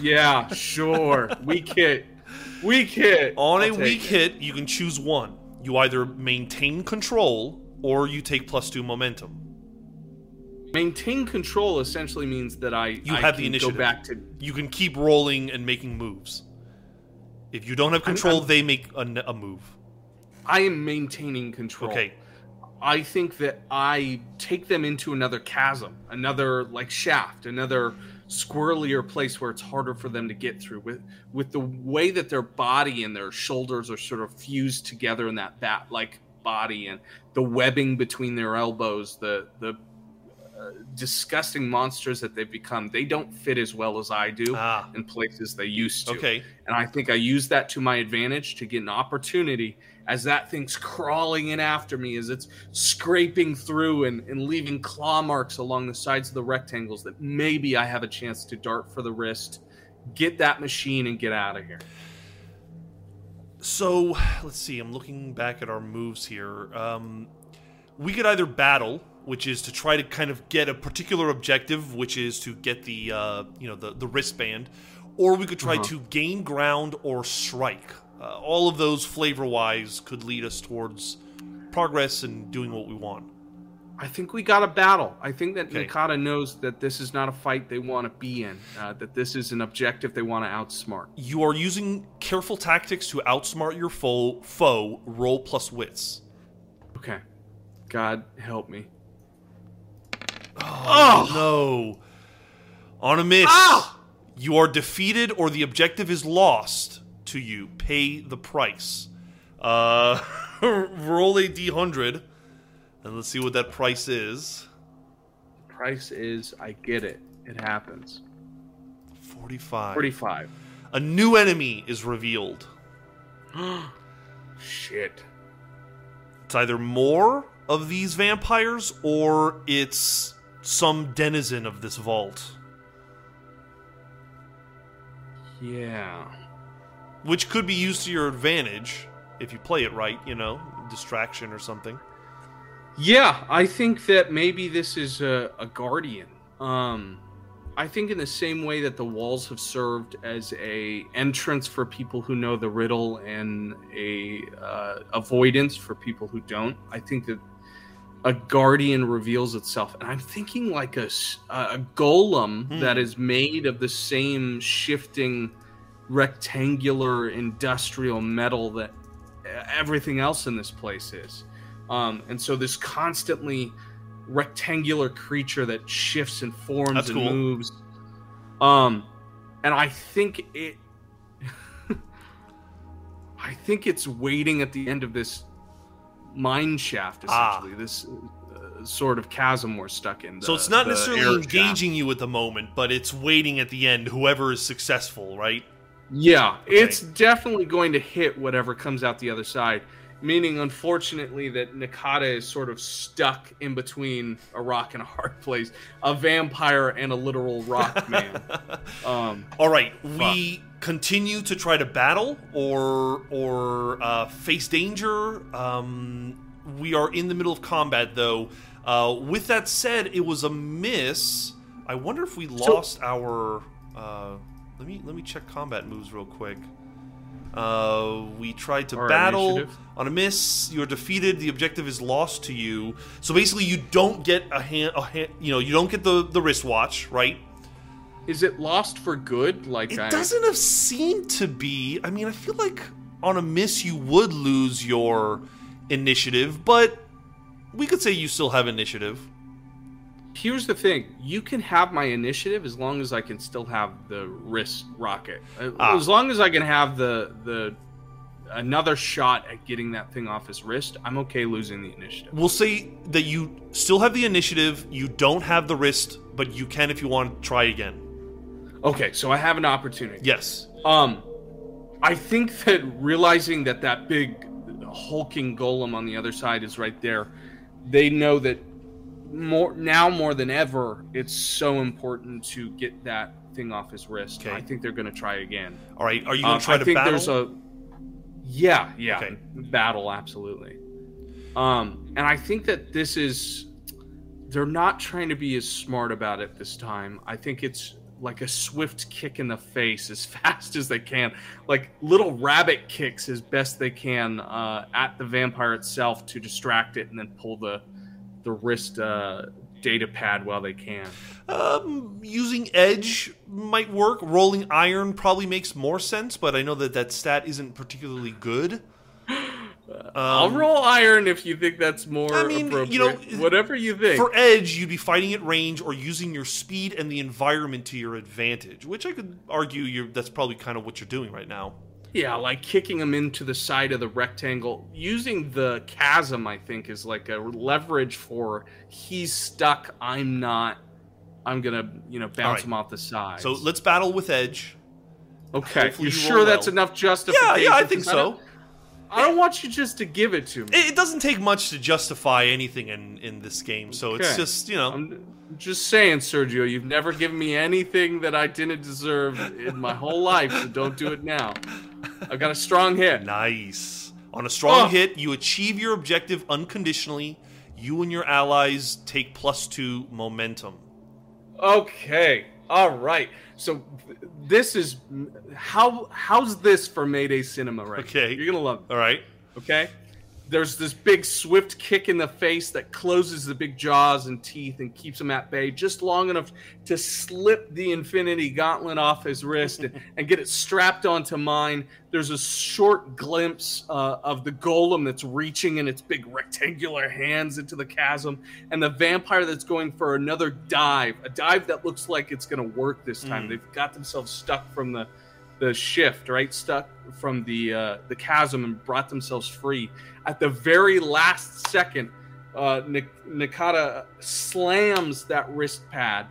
Speaker 2: Yeah, sure. weak hit. Weak hit.
Speaker 1: On
Speaker 2: I'll
Speaker 1: a weak
Speaker 2: it.
Speaker 1: hit, you can choose one. You either maintain control or you take plus two momentum.
Speaker 2: Maintain control essentially means that I
Speaker 1: You
Speaker 2: I
Speaker 1: have the initiative.
Speaker 2: Go back to
Speaker 1: You can keep rolling and making moves. If you don't have
Speaker 2: I'm-
Speaker 1: control,
Speaker 2: I'm-
Speaker 1: they make a move.
Speaker 2: I am maintaining control.
Speaker 1: Okay.
Speaker 2: I think that I take them into another chasm, another like shaft, another squirrelier place where it's harder for them to get through. With with the way that their body and their shoulders are sort of fused together in that bat like body, and the webbing between their elbows, the the uh, disgusting monsters that they've become. They don't fit as well as I do
Speaker 1: Ah,
Speaker 2: in places they used to.
Speaker 1: okay.
Speaker 2: And I think I use that to my advantage to get an opportunity as that thing's crawling in after me, as it's scraping through and, and leaving claw marks along the sides of the rectangles, that maybe I have a chance to dart for the wrist, get that machine, and get out of here.
Speaker 1: So, let's see. I'm looking back at our moves here. Um, we could either battle, which is to try to kind of get a particular objective, which is to get the uh, you know the the wristband, or we could try
Speaker 2: Uh-huh.
Speaker 1: to gain ground or strike. Uh, all of those flavor-wise could lead us towards progress and doing what we want.
Speaker 2: I think we got a battle. I think that
Speaker 1: Okay.
Speaker 2: Nakata knows that this is not a fight they want to be in, uh, that this is an objective they want to outsmart.
Speaker 1: You are using careful tactics to outsmart your foe. Foe roll plus wits.
Speaker 2: Okay. God help me.
Speaker 1: Oh, no! On a miss,
Speaker 2: Ah!
Speaker 1: you are defeated or the objective is lost to you. Pay the price. Uh, roll a d100, and let's see what that price is.
Speaker 2: Price is, I get it. It happens.
Speaker 1: 45.
Speaker 2: 45.
Speaker 1: A new enemy is revealed.
Speaker 2: Shit.
Speaker 1: It's either more of these vampires or it's some denizen of this vault,
Speaker 2: Yeah.
Speaker 1: Which could be used to your advantage if you play it right, you know, distraction or something.
Speaker 2: Yeah, I think that maybe this is a, a guardian. Um, I think in the same way that the walls have served as a entrance for people who know the riddle and a uh, avoidance for people who don't. I think that a guardian reveals itself, and I'm thinking like a a golem
Speaker 1: Hmm.
Speaker 2: that is made of the same shifting rectangular industrial metal that everything else in this place is. Um, and so this constantly rectangular creature that shifts and forms
Speaker 1: That's
Speaker 2: and
Speaker 1: cool.
Speaker 2: moves. Um, and I think it, I think it's waiting at the end of this mine shaft,
Speaker 1: Ah.
Speaker 2: essentially. This uh, sort of chasm we're stuck in.
Speaker 1: so it's not necessarily
Speaker 2: air shaft.
Speaker 1: engaging you at the moment, but it's waiting at the end, whoever is successful, right?
Speaker 2: Yeah, it's definitely going to hit whatever comes out the other side. Meaning, unfortunately, that Nakata is sort of stuck in between a rock and a hard place, a vampire and a literal rock man. um,
Speaker 1: All right, we continue to try to battle or or uh, face danger. Um, we are in the middle of combat, though. Uh, with that said, it was a miss. I wonder if we lost our. Uh, let me let me check combat moves real quick. Uh, we tried to
Speaker 2: Our
Speaker 1: battle
Speaker 2: initiative?
Speaker 1: on a miss. You're defeated. The objective is lost to you. So basically, you don't get a hand. A hand you know, you don't get the the wristwatch, right?
Speaker 2: is it lost for good? Like
Speaker 1: It
Speaker 2: I,
Speaker 1: doesn't have seemed to be. I mean, I feel like on a miss you would lose your initiative, but we could say you still have initiative.
Speaker 2: Here's the thing: you can have my initiative as long as I can still have the wrist rocket. Uh,
Speaker 1: Ah.
Speaker 2: As long as I can have the the another shot at getting that thing off his wrist, I'm okay losing the initiative.
Speaker 1: We'll say that you still have the initiative, you don't have the wrist, but you can if you want to try again.
Speaker 2: Okay, so I have an opportunity.
Speaker 1: Yes.
Speaker 2: Um, I think that realizing that that big hulking golem on the other side is right there, they know that more now more than ever, it's so important to get that thing off his wrist.
Speaker 1: Okay.
Speaker 2: I think they're going to try again.
Speaker 1: All right. Are you going
Speaker 2: Um,
Speaker 1: to try
Speaker 2: I
Speaker 1: to
Speaker 2: think
Speaker 1: battle?
Speaker 2: there's a yeah, yeah,
Speaker 1: Okay.
Speaker 2: battle absolutely. Um, and I think that this is they're not trying to be as smart about it this time. I think it's like a swift kick in the face as fast as they can, like little rabbit kicks as best they can uh, at the vampire itself to distract it, and then pull the the wrist uh, data pad while they can.
Speaker 1: Um, using edge might work. Rolling iron probably makes more sense, but I know that that stat isn't particularly good.
Speaker 2: I'll
Speaker 1: Um,
Speaker 2: roll iron if you think that's more
Speaker 1: I mean,
Speaker 2: appropriate.
Speaker 1: you know,
Speaker 2: whatever you think.
Speaker 1: For edge, you'd be fighting at range or using your speed and the environment to your advantage, which I could argue you're, that's probably kind of what you're doing right now.
Speaker 2: Yeah, like kicking him into the side of the rectangle. Using the chasm, I think, is like a leverage for he's stuck, I'm not. I'm gonna, you know, bounce
Speaker 1: right.
Speaker 2: him off the side.
Speaker 1: So let's battle with edge.
Speaker 2: okay,
Speaker 1: hopefully
Speaker 2: you
Speaker 1: you
Speaker 2: sure that's
Speaker 1: well.
Speaker 2: enough justification?
Speaker 1: Yeah, yeah, I think so.
Speaker 2: I don't want you just to give it to me.
Speaker 1: It, it doesn't take much to justify anything in, in this game, so it's just, you know.
Speaker 2: I'm just saying, Sergio, you've never given me anything that I didn't deserve in my whole life, so don't do it now. I've got a strong hit.
Speaker 1: Nice. On a strong
Speaker 2: Oh.
Speaker 1: hit, you achieve your objective unconditionally. You and your allies take plus two momentum.
Speaker 2: Okay. All right. So th- this is how how's this for Mayday Cinema right?
Speaker 1: Okay.
Speaker 2: You're gonna love. It,
Speaker 1: All right.
Speaker 2: okay. There's this big swift kick in the face that closes the big jaws and teeth and keeps him at bay just long enough to slip the Infinity Gauntlet off his wrist and, and get it strapped onto mine. There's a short glimpse uh, of the golem that's reaching in its big rectangular hands into the chasm, and the vampire that's going for another dive, a dive that looks like it's going to work this time.
Speaker 1: Mm.
Speaker 2: They've got themselves stuck from the the shift, right? Stuck from the uh, the chasm and brought themselves free. At the very last second, uh, Nakata slams that wrist pad,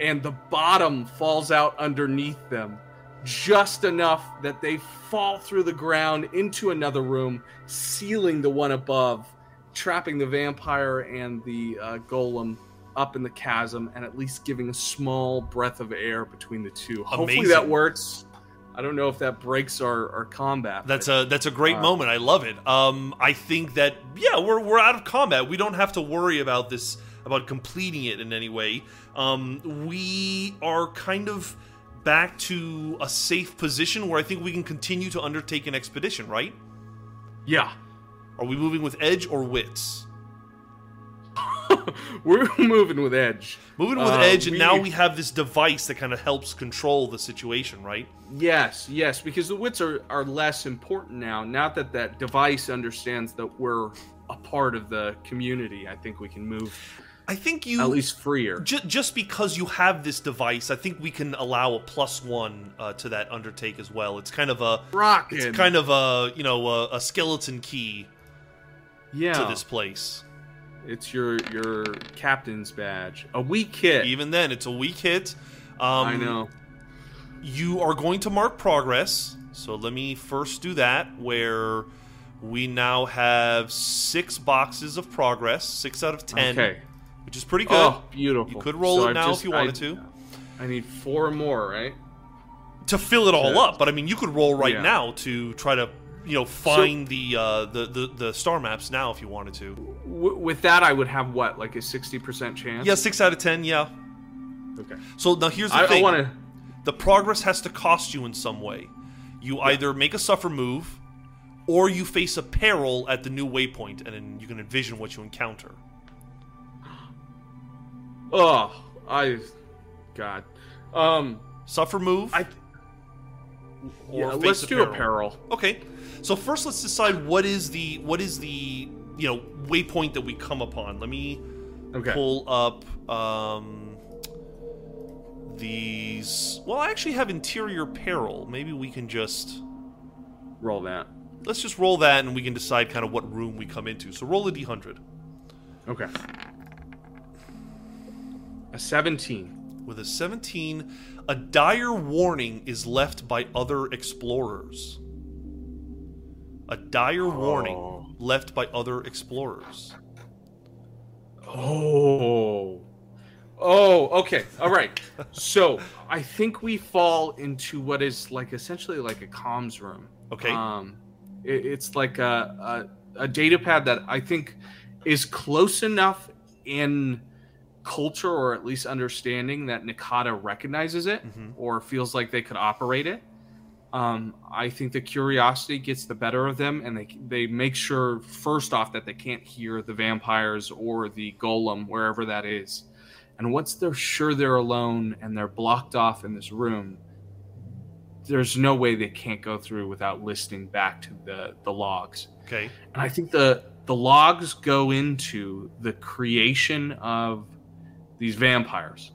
Speaker 2: and the bottom falls out underneath them, just enough that they fall through the ground into another room, sealing the one above, trapping the vampire and the uh, golem up in the chasm, and at least giving a small breath of air between the two. Hopefully
Speaker 1: Amazing.
Speaker 2: that works. I don't know if that breaks our, our combat.
Speaker 1: That's
Speaker 2: but-
Speaker 1: a that's a great
Speaker 2: Uh,
Speaker 1: moment. I love it. Um, I think that yeah, we're we're out of combat. We don't have to worry about this about completing it in any way. Um, we are kind of back to a safe position where I think we can continue to undertake an expedition. Right?
Speaker 2: yeah.
Speaker 1: Are we moving with edge or wits?
Speaker 2: We're moving with edge.
Speaker 1: Moving with
Speaker 2: Uh,
Speaker 1: edge, and
Speaker 2: we-
Speaker 1: now we have this device that kind of helps control the situation, right?
Speaker 2: Yes, yes, because the wits are, are less important now. Now that that device understands that we're a part of the community, I think we can move
Speaker 1: I think you
Speaker 2: at least freer.
Speaker 1: Ju- just because you have this device, I think we can allow a plus one uh, to that undertake as well. It's kind of a,
Speaker 2: Rockin'.
Speaker 1: it's kind of a, you know, a, a skeleton key
Speaker 2: yeah.
Speaker 1: to this place.
Speaker 2: It's your your captain's badge. A weak hit.
Speaker 1: Even then, it's a weak hit. Um,
Speaker 2: I know.
Speaker 1: You are going to mark progress, so let me first do that. Where we now have six boxes of progress, six out of ten,
Speaker 2: Okay.
Speaker 1: which is pretty good.
Speaker 2: Oh, beautiful.
Speaker 1: You could roll
Speaker 2: So
Speaker 1: it
Speaker 2: I've
Speaker 1: now
Speaker 2: just-
Speaker 1: if you wanted
Speaker 2: I-
Speaker 1: to.
Speaker 2: I need four more, right?
Speaker 1: to fill it all
Speaker 2: Yeah.
Speaker 1: up. But I mean, you could roll right
Speaker 2: Yeah.
Speaker 1: now to try to you know find the, uh, the the the star maps now if you wanted to.
Speaker 2: W- with that, I would have what, like a sixty percent chance?
Speaker 1: Yeah, six out of ten. Yeah.
Speaker 2: Okay.
Speaker 1: So now here's the
Speaker 2: I, I
Speaker 1: thing:
Speaker 2: want to.
Speaker 1: the progress has to cost you in some way. You either make a suffer move, or you face a peril at the new waypoint, and then you can envision what you encounter.
Speaker 2: Oh, I. God. Um.
Speaker 1: Suffer move.
Speaker 2: I.
Speaker 1: or
Speaker 2: Yeah,
Speaker 1: face
Speaker 2: let's do a peril.
Speaker 1: Okay. So first, let's decide what is the what is the you know waypoint that we come upon. Let me
Speaker 2: Okay.
Speaker 1: pull up um, these. Well, I actually have interior peril. Maybe we can just
Speaker 2: Roll that.
Speaker 1: let's just roll that, and we can decide kind of what room we come into. So roll a d100
Speaker 2: Okay. A 17.
Speaker 1: With a 17. A dire warning is left by other explorers. A dire
Speaker 2: Oh.
Speaker 1: warning left by other explorers.
Speaker 2: Oh. Oh, okay. All right. So I think we fall into what is like essentially like a comms room.
Speaker 1: Okay.
Speaker 2: Um, it, it's like a, a a data pad that I think is close enough in culture or at least understanding that Nakata recognizes it
Speaker 1: Mhm.
Speaker 2: or feels like they could operate it. Um, I think the curiosity gets the better of them, and they they make sure first off that they can't hear the vampires or the golem wherever that is. And once they're sure they're alone and they're blocked off in this room, there's no way they can't go through without listening back to the the logs.
Speaker 1: Okay.
Speaker 2: And I think the the logs go into the creation of these vampires.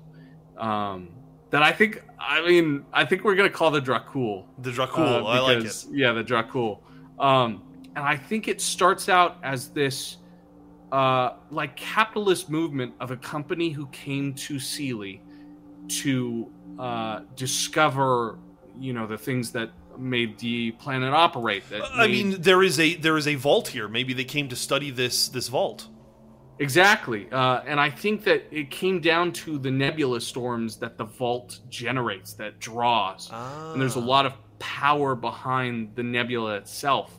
Speaker 2: Um, that I think I mean I think we're gonna call the Dracul.
Speaker 1: The Dracul. I like it.
Speaker 2: Yeah, the Dracul. Um, and I think it starts out as this uh, like capitalist movement of a company who came to Sealy to uh, discover, you know, the things that made the planet operate. That
Speaker 1: I
Speaker 2: made-
Speaker 1: mean, there is a there is a vault here. Maybe they came to study this this vault.
Speaker 2: Exactly. Uh, and I think that it came down to the nebula storms that the vault generates, that draws.
Speaker 1: Ah.
Speaker 2: And there's a lot of power behind the nebula itself.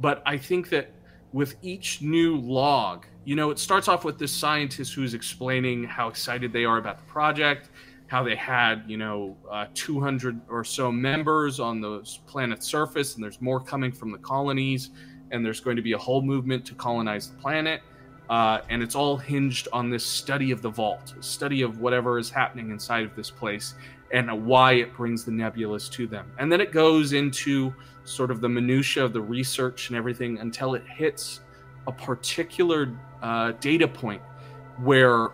Speaker 2: But I think that with each new log, you know, it starts off with this scientist who's explaining how excited they are about the project, how they had, you know, uh, 200 or so members on the planet's surface, and there's more coming from the colonies, and there's going to be a whole movement to colonize the planet. Uh, and it's all hinged on this study of the vault, study of whatever is happening inside of this place, and why it brings the nebulas to them. And then it goes into sort of the minutia of the research and everything until it hits a particular uh, data point where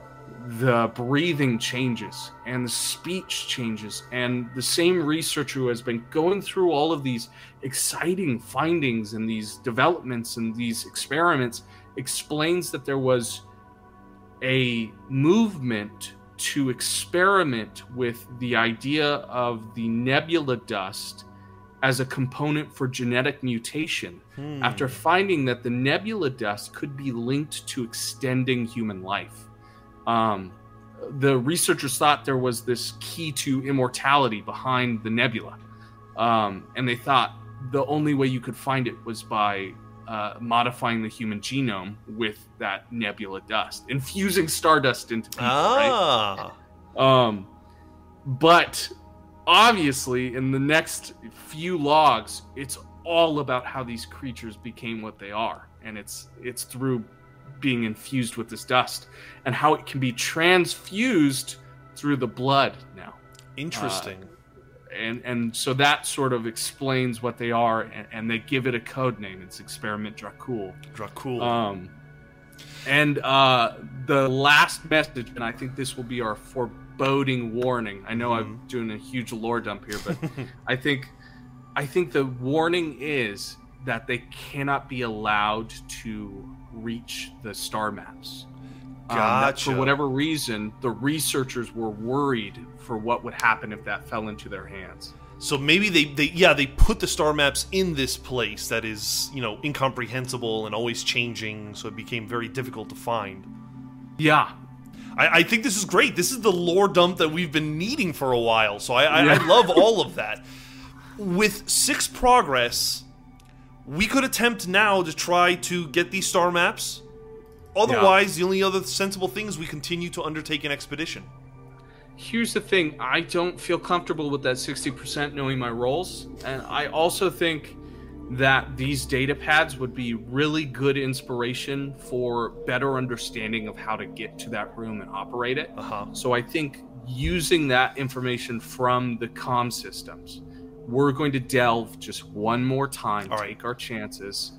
Speaker 2: the breathing changes and the speech changes and the same researcher who has been going through all of these exciting findings and these developments and these experiments explains that there was a movement to experiment with the idea of the nebula dust as a component for genetic mutation
Speaker 1: Hmm.
Speaker 2: after finding that the nebula dust could be linked to extending human life. Um, the researchers thought there was this key to immortality behind the nebula. Um, and they thought the only way you could find it was by uh, modifying the human genome with that nebula dust, infusing stardust into people, right?
Speaker 1: ah.
Speaker 2: Um, but obviously, in the next few logs, it's all about how these creatures became what they are, and it's it's through being infused with this dust and how it can be transfused through the blood now.
Speaker 1: Interesting.
Speaker 2: And and so that sort of explains what they are, and, and they give it a code name. It's Experiment Dracul.
Speaker 1: Dracul.
Speaker 2: Um, and uh, the last message, and I think this will be our foreboding warning. I know I'm doing a huge lore dump here, but I think I think the warning is that they cannot be allowed to reach the star maps. Um, for whatever reason, the researchers were worried for what would happen if that fell into their hands.
Speaker 1: So maybe they, they yeah they put the star maps in this place that is you know incomprehensible and always changing, so it became very difficult to find.
Speaker 2: Yeah,
Speaker 1: I, I think this is great. This is the lore dump that we've been needing for a while. So I, I, I love all of that. With six progress, we could attempt now to try to get these star maps. Otherwise, the only other sensible thing is we continue to undertake an expedition.
Speaker 2: Here's the thing I don't feel comfortable with that 60% knowing my rolls. And I also think that these data pads would be really good inspiration for better understanding of how to get to that room and operate it.
Speaker 1: Uh huh.
Speaker 2: So I think using that information from the comm systems, we're going to delve just one more time,
Speaker 1: All right.
Speaker 2: take our chances,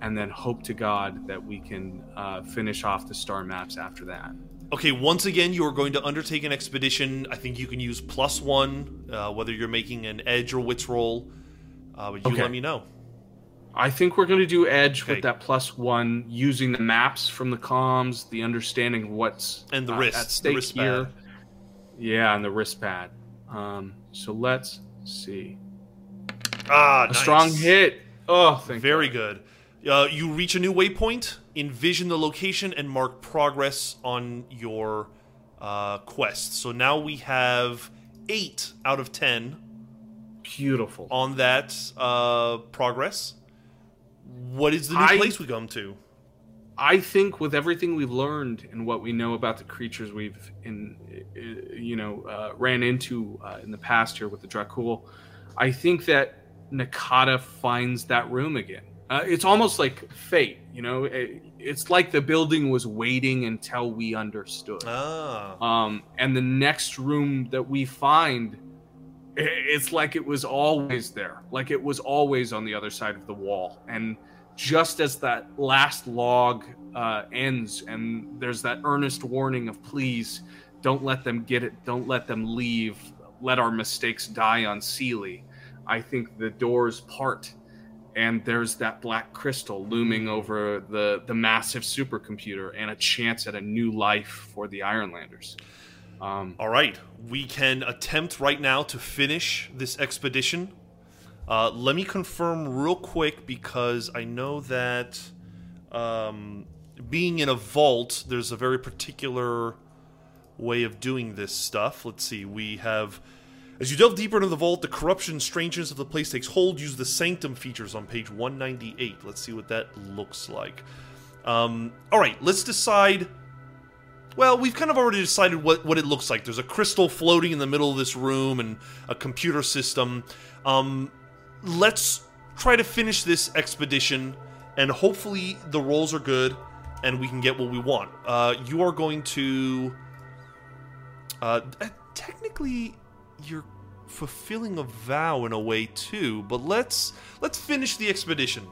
Speaker 2: and then hope to God that we can uh, finish off the star maps after that.
Speaker 1: Okay, once again, you are going to undertake an expedition. I think you can use plus one, uh, whether you're making an edge or wits roll. Uh, but you
Speaker 2: Okay.
Speaker 1: let me know.
Speaker 2: I think we're going to do edge
Speaker 1: Okay.
Speaker 2: with that plus one, using the maps from the comms, the understanding of what's
Speaker 1: And the
Speaker 2: uh,
Speaker 1: wrist,
Speaker 2: at
Speaker 1: the
Speaker 2: stake
Speaker 1: wrist
Speaker 2: here.
Speaker 1: pad.
Speaker 2: Yeah, and the wrist pad. Um, so let's see.
Speaker 1: Ah,
Speaker 2: A
Speaker 1: nice.
Speaker 2: strong hit. Oh, thank
Speaker 1: Very good. Uh, you reach a new waypoint, envision the location, and mark progress on your uh, quest. So now we have eight out of ten
Speaker 2: Beautiful.
Speaker 1: on that uh, progress. What is the new
Speaker 2: I-
Speaker 1: place we come to?
Speaker 2: I think with everything we've learned and what we know about the creatures we've in uh, you know uh, ran into uh, in the past here with the Dracul, I think that Nakata finds that room again. Uh, it's almost like fate, you know. It, it's like the building was waiting until we understood.
Speaker 1: Ah,
Speaker 2: Um, and the next room that we find, it's like it was always there, like it was always on the other side of the wall. And just as that last log uh, ends, and there's that earnest warning of please don't let them get it, don't let them leave, let our mistakes die on Sealy. I think the doors part. And there's that black crystal looming over the, the massive supercomputer, and a chance at a new life for the Ironlanders. Um,
Speaker 1: all right. We can attempt right now to finish this expedition. Uh, let me confirm real quick because I know that um, being in a vault, there's a very particular way of doing this stuff. Let's see. We have. As you delve deeper into the vault, the corruption strangeness of the place takes hold. Use the sanctum features on page 198. Let's see what that looks like. Um, all right, let's decide. Well, we've kind of already decided what, what it looks like. There's a crystal floating in the middle of this room and a computer system. Um, let's try to finish this expedition, and hopefully the rolls are good and we can get what we want. Uh, you are going to. Uh, technically, you're fulfilling a vow in a way too, but let's let's finish the expedition.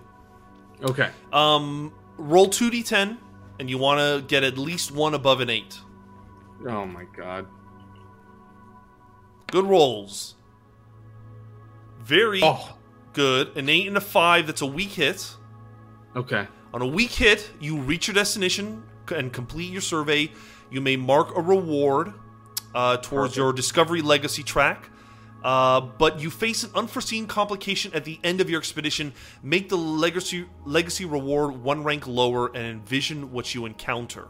Speaker 2: okay.
Speaker 1: Um, roll two d10, and you want to get at least one above an eight.
Speaker 2: Oh my god.
Speaker 1: Good rolls. Very
Speaker 2: Oh.
Speaker 1: good. An eight and a five. That's a weak hit.
Speaker 2: Okay.
Speaker 1: On a weak hit, you reach your destination and complete your survey. You may mark a reward uh, towards
Speaker 2: Perfect.
Speaker 1: your Discovery Legacy track. Uh, but you face an unforeseen complication at the end of your expedition. Make the legacy legacy reward one rank lower and envision what you encounter.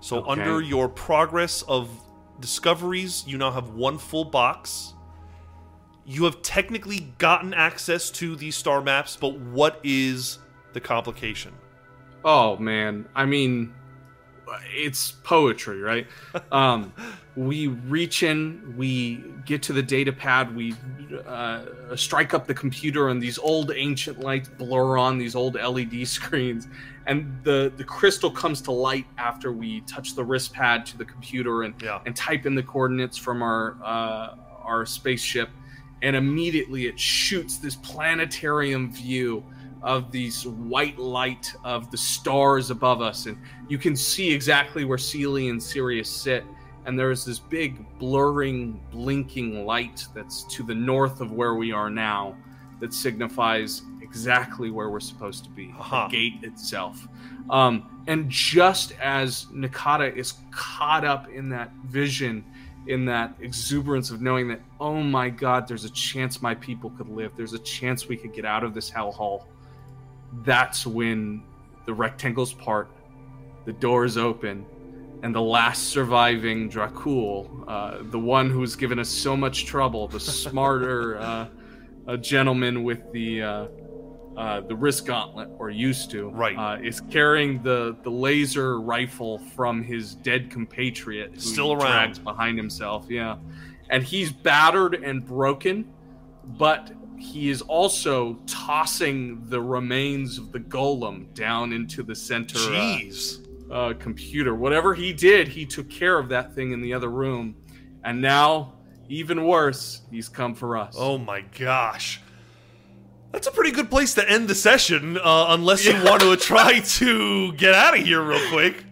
Speaker 1: So
Speaker 2: Okay.
Speaker 1: under your progress of discoveries, you now have one full box. You have technically gotten access to these star maps, but what is the complication?
Speaker 2: Oh man. I mean, it's poetry, right? um, we reach in, we get to the data pad, we uh, strike up the computer, and these old ancient lights blur on these old LED screens. And the, the crystal comes to light after we touch the wrist pad to the computer and,
Speaker 1: Yeah.
Speaker 2: and type in the coordinates from our uh, our spaceship, and immediately it shoots this planetarium view of these white light of the stars above us, and you can see exactly where Celie and Sirius sit. And there's this big blurring, blinking light that's to the north of where we are now, that signifies exactly where we're supposed to be.
Speaker 1: Aha.
Speaker 2: The gate itself. Um, and just as Nakata is caught up in that vision, in that exuberance of knowing that, oh my God, there's a chance my people could live, there's a chance we could get out of this hellhole, that's when the rectangles part, the doors open, and the last surviving Dracul, uh, the one who's given us so much trouble, the smarter uh, a gentleman with the uh, uh, the wrist gauntlet, or used to,
Speaker 1: Right.
Speaker 2: uh, is carrying the the laser rifle from his dead compatriot, who
Speaker 1: Still around.
Speaker 2: behind himself. Yeah, and he's battered and broken, but he is also tossing the remains of the golem down into the center. uh,
Speaker 1: Jeez.
Speaker 2: Uh, computer. Whatever he did, he took care of that thing in the other room. And now, even worse, he's come for us.
Speaker 1: Oh my gosh. That's a pretty good place to end the session, uh, unless you want to try to get out of here real quick.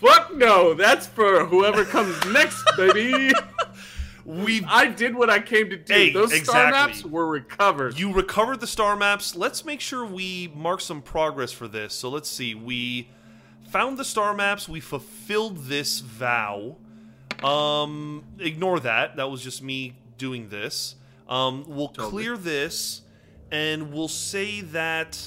Speaker 2: fuck no! That's for whoever comes next, baby.
Speaker 1: we
Speaker 2: I did what I came to do.
Speaker 1: Hey,
Speaker 2: Those star maps were recovered.
Speaker 1: You recovered the star maps. Let's make sure we mark some progress for this. So let's see. We found the star maps. We fulfilled this vow. Um, ignore that. That was just me doing this. Um, we'll
Speaker 2: Totally.
Speaker 1: clear this, and we'll say that.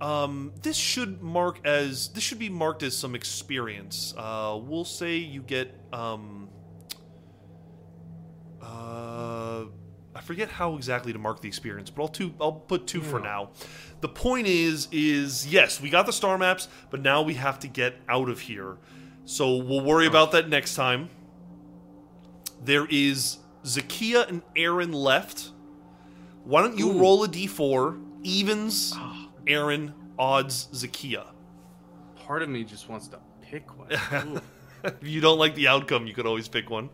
Speaker 1: Um, this should mark as this should be marked as some experience. Uh, we'll say you get um, uh, I forget how exactly to mark the experience, but I'll two. I'll put two for now. The point is, is yes, we got the star maps, but now we have to get out of here. So we'll worry about that next time. There is Zakia and Aaron left. Why don't you
Speaker 2: Ooh.
Speaker 1: roll a d4? Evens, Aaron, odds, Zakia.
Speaker 2: Part of me just wants to pick one.
Speaker 1: If you don't like the outcome, you could always pick one.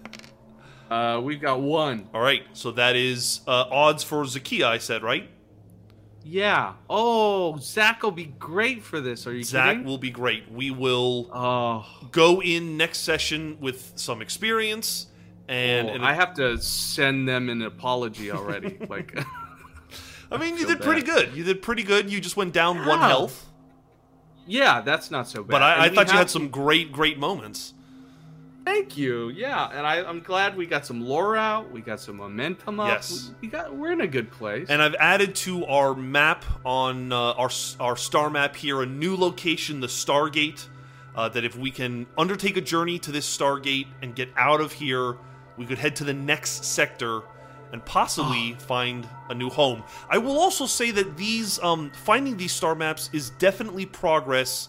Speaker 2: uh, we've got one.
Speaker 1: All right, so that is uh, odds for Zakia. I said right.
Speaker 2: Yeah. Oh, Zach will be great for this. Are you
Speaker 1: Zach
Speaker 2: kidding?
Speaker 1: will be great. We will
Speaker 2: Oh,
Speaker 1: go in next session with some experience, and,
Speaker 2: oh,
Speaker 1: and
Speaker 2: I have to send them an apology already. like,
Speaker 1: I mean, you
Speaker 2: feel
Speaker 1: did pretty
Speaker 2: bad.
Speaker 1: good. You did pretty good. You just went down one health,
Speaker 2: yeah, that's not so bad.
Speaker 1: but I, I thought you had some great, great moments.
Speaker 2: Thank you. Yeah, and I, I'm glad we got some lore out. We got some momentum up.
Speaker 1: Yes.
Speaker 2: we, we got. We're in a good place.
Speaker 1: And I've added to our map on uh, our our star map here a new location, the Stargate. Uh, that if we can undertake a journey to this Stargate and get out of here, we could head to the next sector and possibly find a new home. I will also say that these um, finding these star maps is definitely progress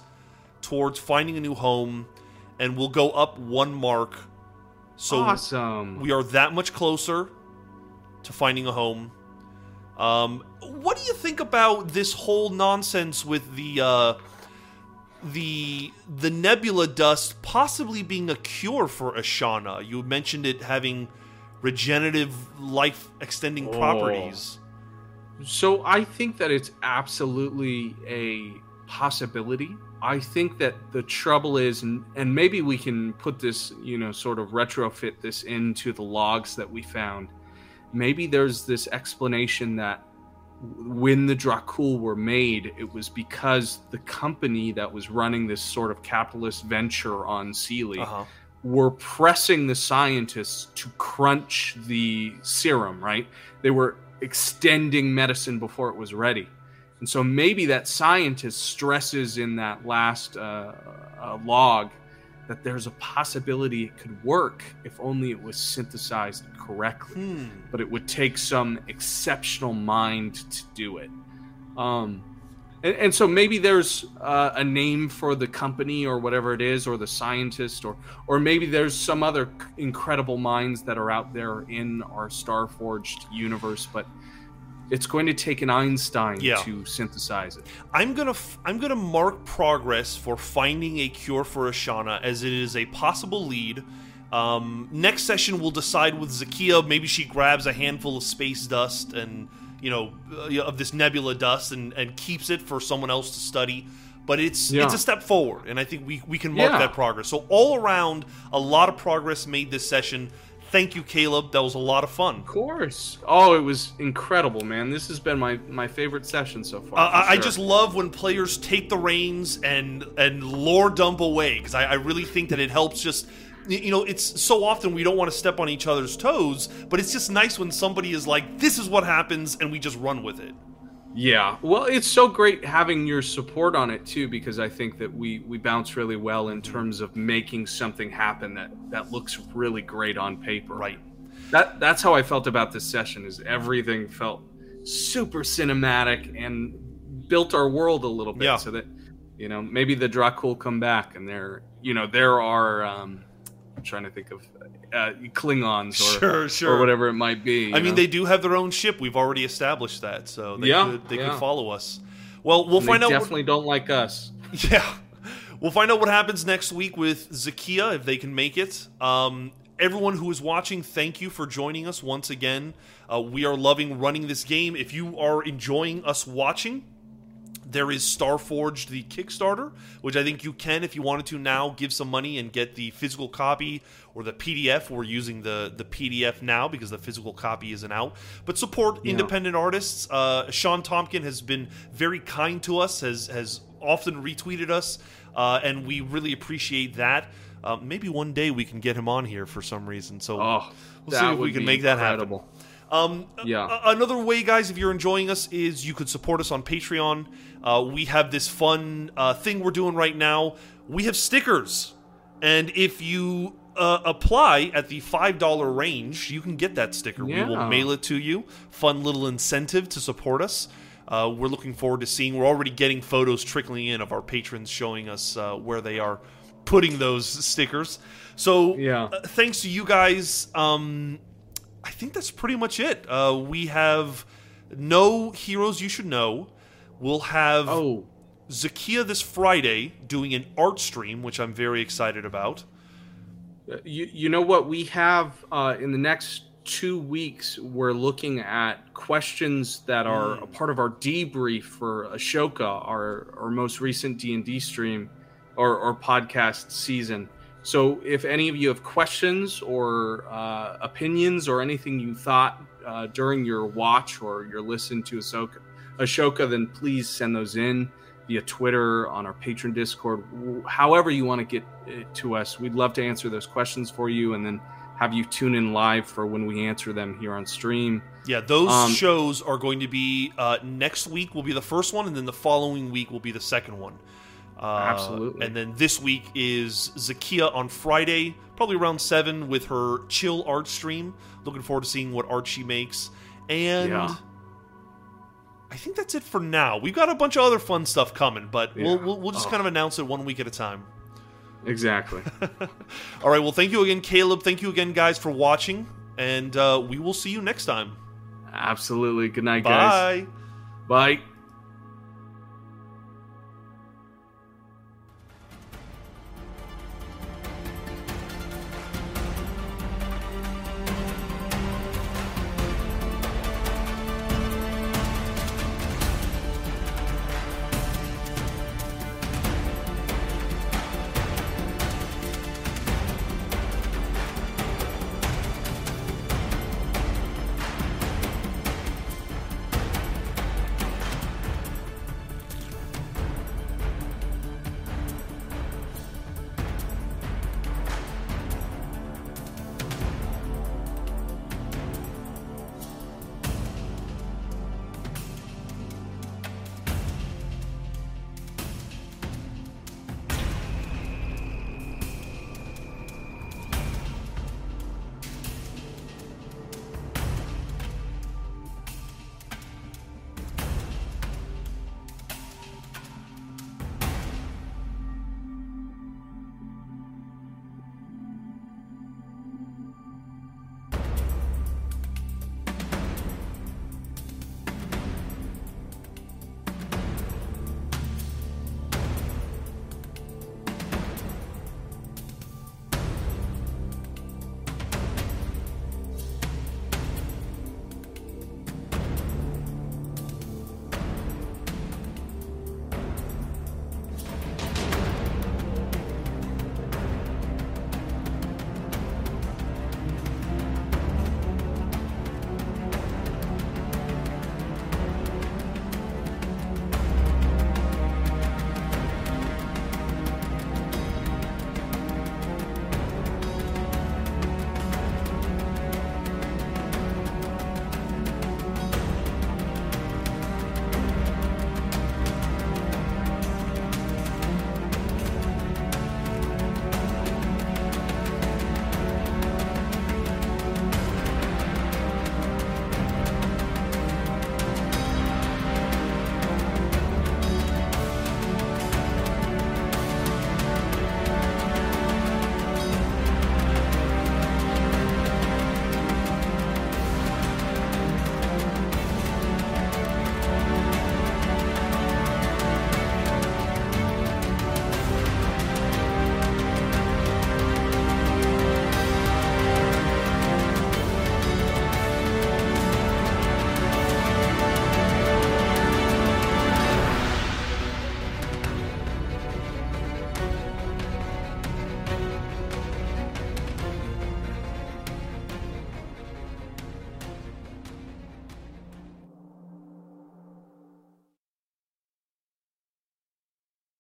Speaker 1: towards finding a new home, and we'll go up one mark. So
Speaker 2: awesome.
Speaker 1: we are that much closer to finding a home. Um, what do you think about this whole nonsense with the uh, the the nebula dust possibly being a cure for Ashana? You mentioned it having regenerative, life extending
Speaker 2: Oh.
Speaker 1: properties.
Speaker 2: So I think that it's absolutely a possibility. I think that the trouble is, and, and maybe we can put this, you know, sort of retrofit this into the logs that we found. Maybe there's this explanation that when the Dracul were made, it was because the company that was running this sort of capitalist venture on Sealy
Speaker 1: Uh huh.
Speaker 2: were pressing the scientists to crunch the serum, right? They were extending medicine before it was ready. And so maybe that scientist stresses in that last uh, uh, log that there's a possibility it could work if only it was synthesized correctly.
Speaker 1: Hmm.
Speaker 2: But it would take some exceptional mind to do it. Um, and, and so maybe there's uh, a name for the company or whatever it is, or the scientist, or or maybe there's some other incredible minds that are out there in our Starforged universe. But it's going to take an Einstein
Speaker 1: Yeah.
Speaker 2: to synthesize it.
Speaker 1: I'm gonna f- I'm gonna mark progress for finding a cure for Ashana as it is a possible lead. Um, next session we'll decide with Zakia. Maybe she grabs a handful of space dust and you know uh, of this nebula dust and, and keeps it for someone else to study. But it's
Speaker 2: Yeah.
Speaker 1: it's a step forward, and I think we we can mark
Speaker 2: Yeah.
Speaker 1: that progress. So all around, a lot of progress made this session. Thank you, Caleb. That was a lot of fun.
Speaker 2: Of course. Oh, it was incredible, man. This has been my my favorite session so far.
Speaker 1: Uh, I, I just love when players take the reins and and lore dump away because I, I really think that it helps. Just you know, it's so often we don't want to step on each other's toes, but it's just nice when somebody is like, "This is what happens," and we just run with it.
Speaker 2: Yeah, well, it's so great having your support on it too, because I think that we we bounce really well in terms of making something happen that that looks really great on paper.
Speaker 1: Right.
Speaker 2: That that's how I felt about this session. Is everything felt super cinematic and built our world a little bit,
Speaker 1: Yeah.
Speaker 2: so that you know maybe the Dracul come back and there you know there are um, I'm trying to think of uh, Klingons or
Speaker 1: Sure, sure.
Speaker 2: or whatever it might be.
Speaker 1: I mean,
Speaker 2: know?
Speaker 1: they do have their own ship. We've already established that, so they
Speaker 2: Yeah,
Speaker 1: could they
Speaker 2: yeah.
Speaker 1: could follow us. Well, we'll
Speaker 2: And
Speaker 1: find out. what-
Speaker 2: definitely don't like us.
Speaker 1: Yeah. We'll find out what happens next week with Zakia if they can make it. Um, everyone who is watching, thank you for joining us once again. Uh, we are loving running this game. If you are enjoying us watching, There is Starforged, the Kickstarter, which I think you can, if you wanted to now, give some money and get the physical copy or the PDF. We're using the the PDF now because the physical copy isn't out. But support
Speaker 2: Yeah.
Speaker 1: independent artists. Uh, Shawn Tomkin has been very kind to us, has has often retweeted us, uh, and we really appreciate that. Uh, maybe one day we can get him on here for some reason. So
Speaker 2: Oh,
Speaker 1: We'll see if we can make that happen. um,
Speaker 2: Yeah.
Speaker 1: a- another way, guys, if you're enjoying us, is you could support us on Patreon. Uh, we have this fun uh, thing we're doing right now. We have stickers, and if you uh, apply at the five dollar range, you can get that sticker. We will mail it to you. Fun little incentive to support us. Uh, we're looking forward to seeing. We're already getting photos trickling in of our patrons showing us uh, where they are putting those stickers. So
Speaker 2: Yeah.
Speaker 1: uh, thanks to you guys. Um, I think that's pretty much it. Uh, we have no heroes you should know. We'll have
Speaker 2: Oh,
Speaker 1: Zakia this Friday doing an art stream, which I'm very excited about.
Speaker 2: you, you know what? We have uh, in the next two weeks we're looking at questions that are a part of our debrief for ashoka our, our most recent d&d stream or, or podcast season. So if any of you have questions or uh, opinions or anything you thought uh, during your watch or your listen to ashoka, ashoka then please send those in via Twitter, on our Patreon Discord, however you want to get it to us. We'd love to answer those questions for you and then have you tune in live for when we answer them here on stream.
Speaker 1: Yeah, those
Speaker 2: Um,
Speaker 1: shows are going to be uh, next week will be the first one, and then the following week will be the second one. Uh,
Speaker 2: Absolutely.
Speaker 1: And then this week is Zakia on Friday, probably around seven, with her chill art stream. Looking forward to seeing what art she makes. And
Speaker 2: Yeah.
Speaker 1: I think that's it for now. We've got a bunch of other fun stuff coming, but we'll, we'll, we'll just
Speaker 2: Oh.
Speaker 1: kind of announce it one week at a time.
Speaker 2: Exactly.
Speaker 1: All right. Well, thank you again, Caleb. Thank you again, guys, for watching. And uh, we will see you next time.
Speaker 2: Absolutely. Good night, guys.
Speaker 1: Bye.
Speaker 2: Bye.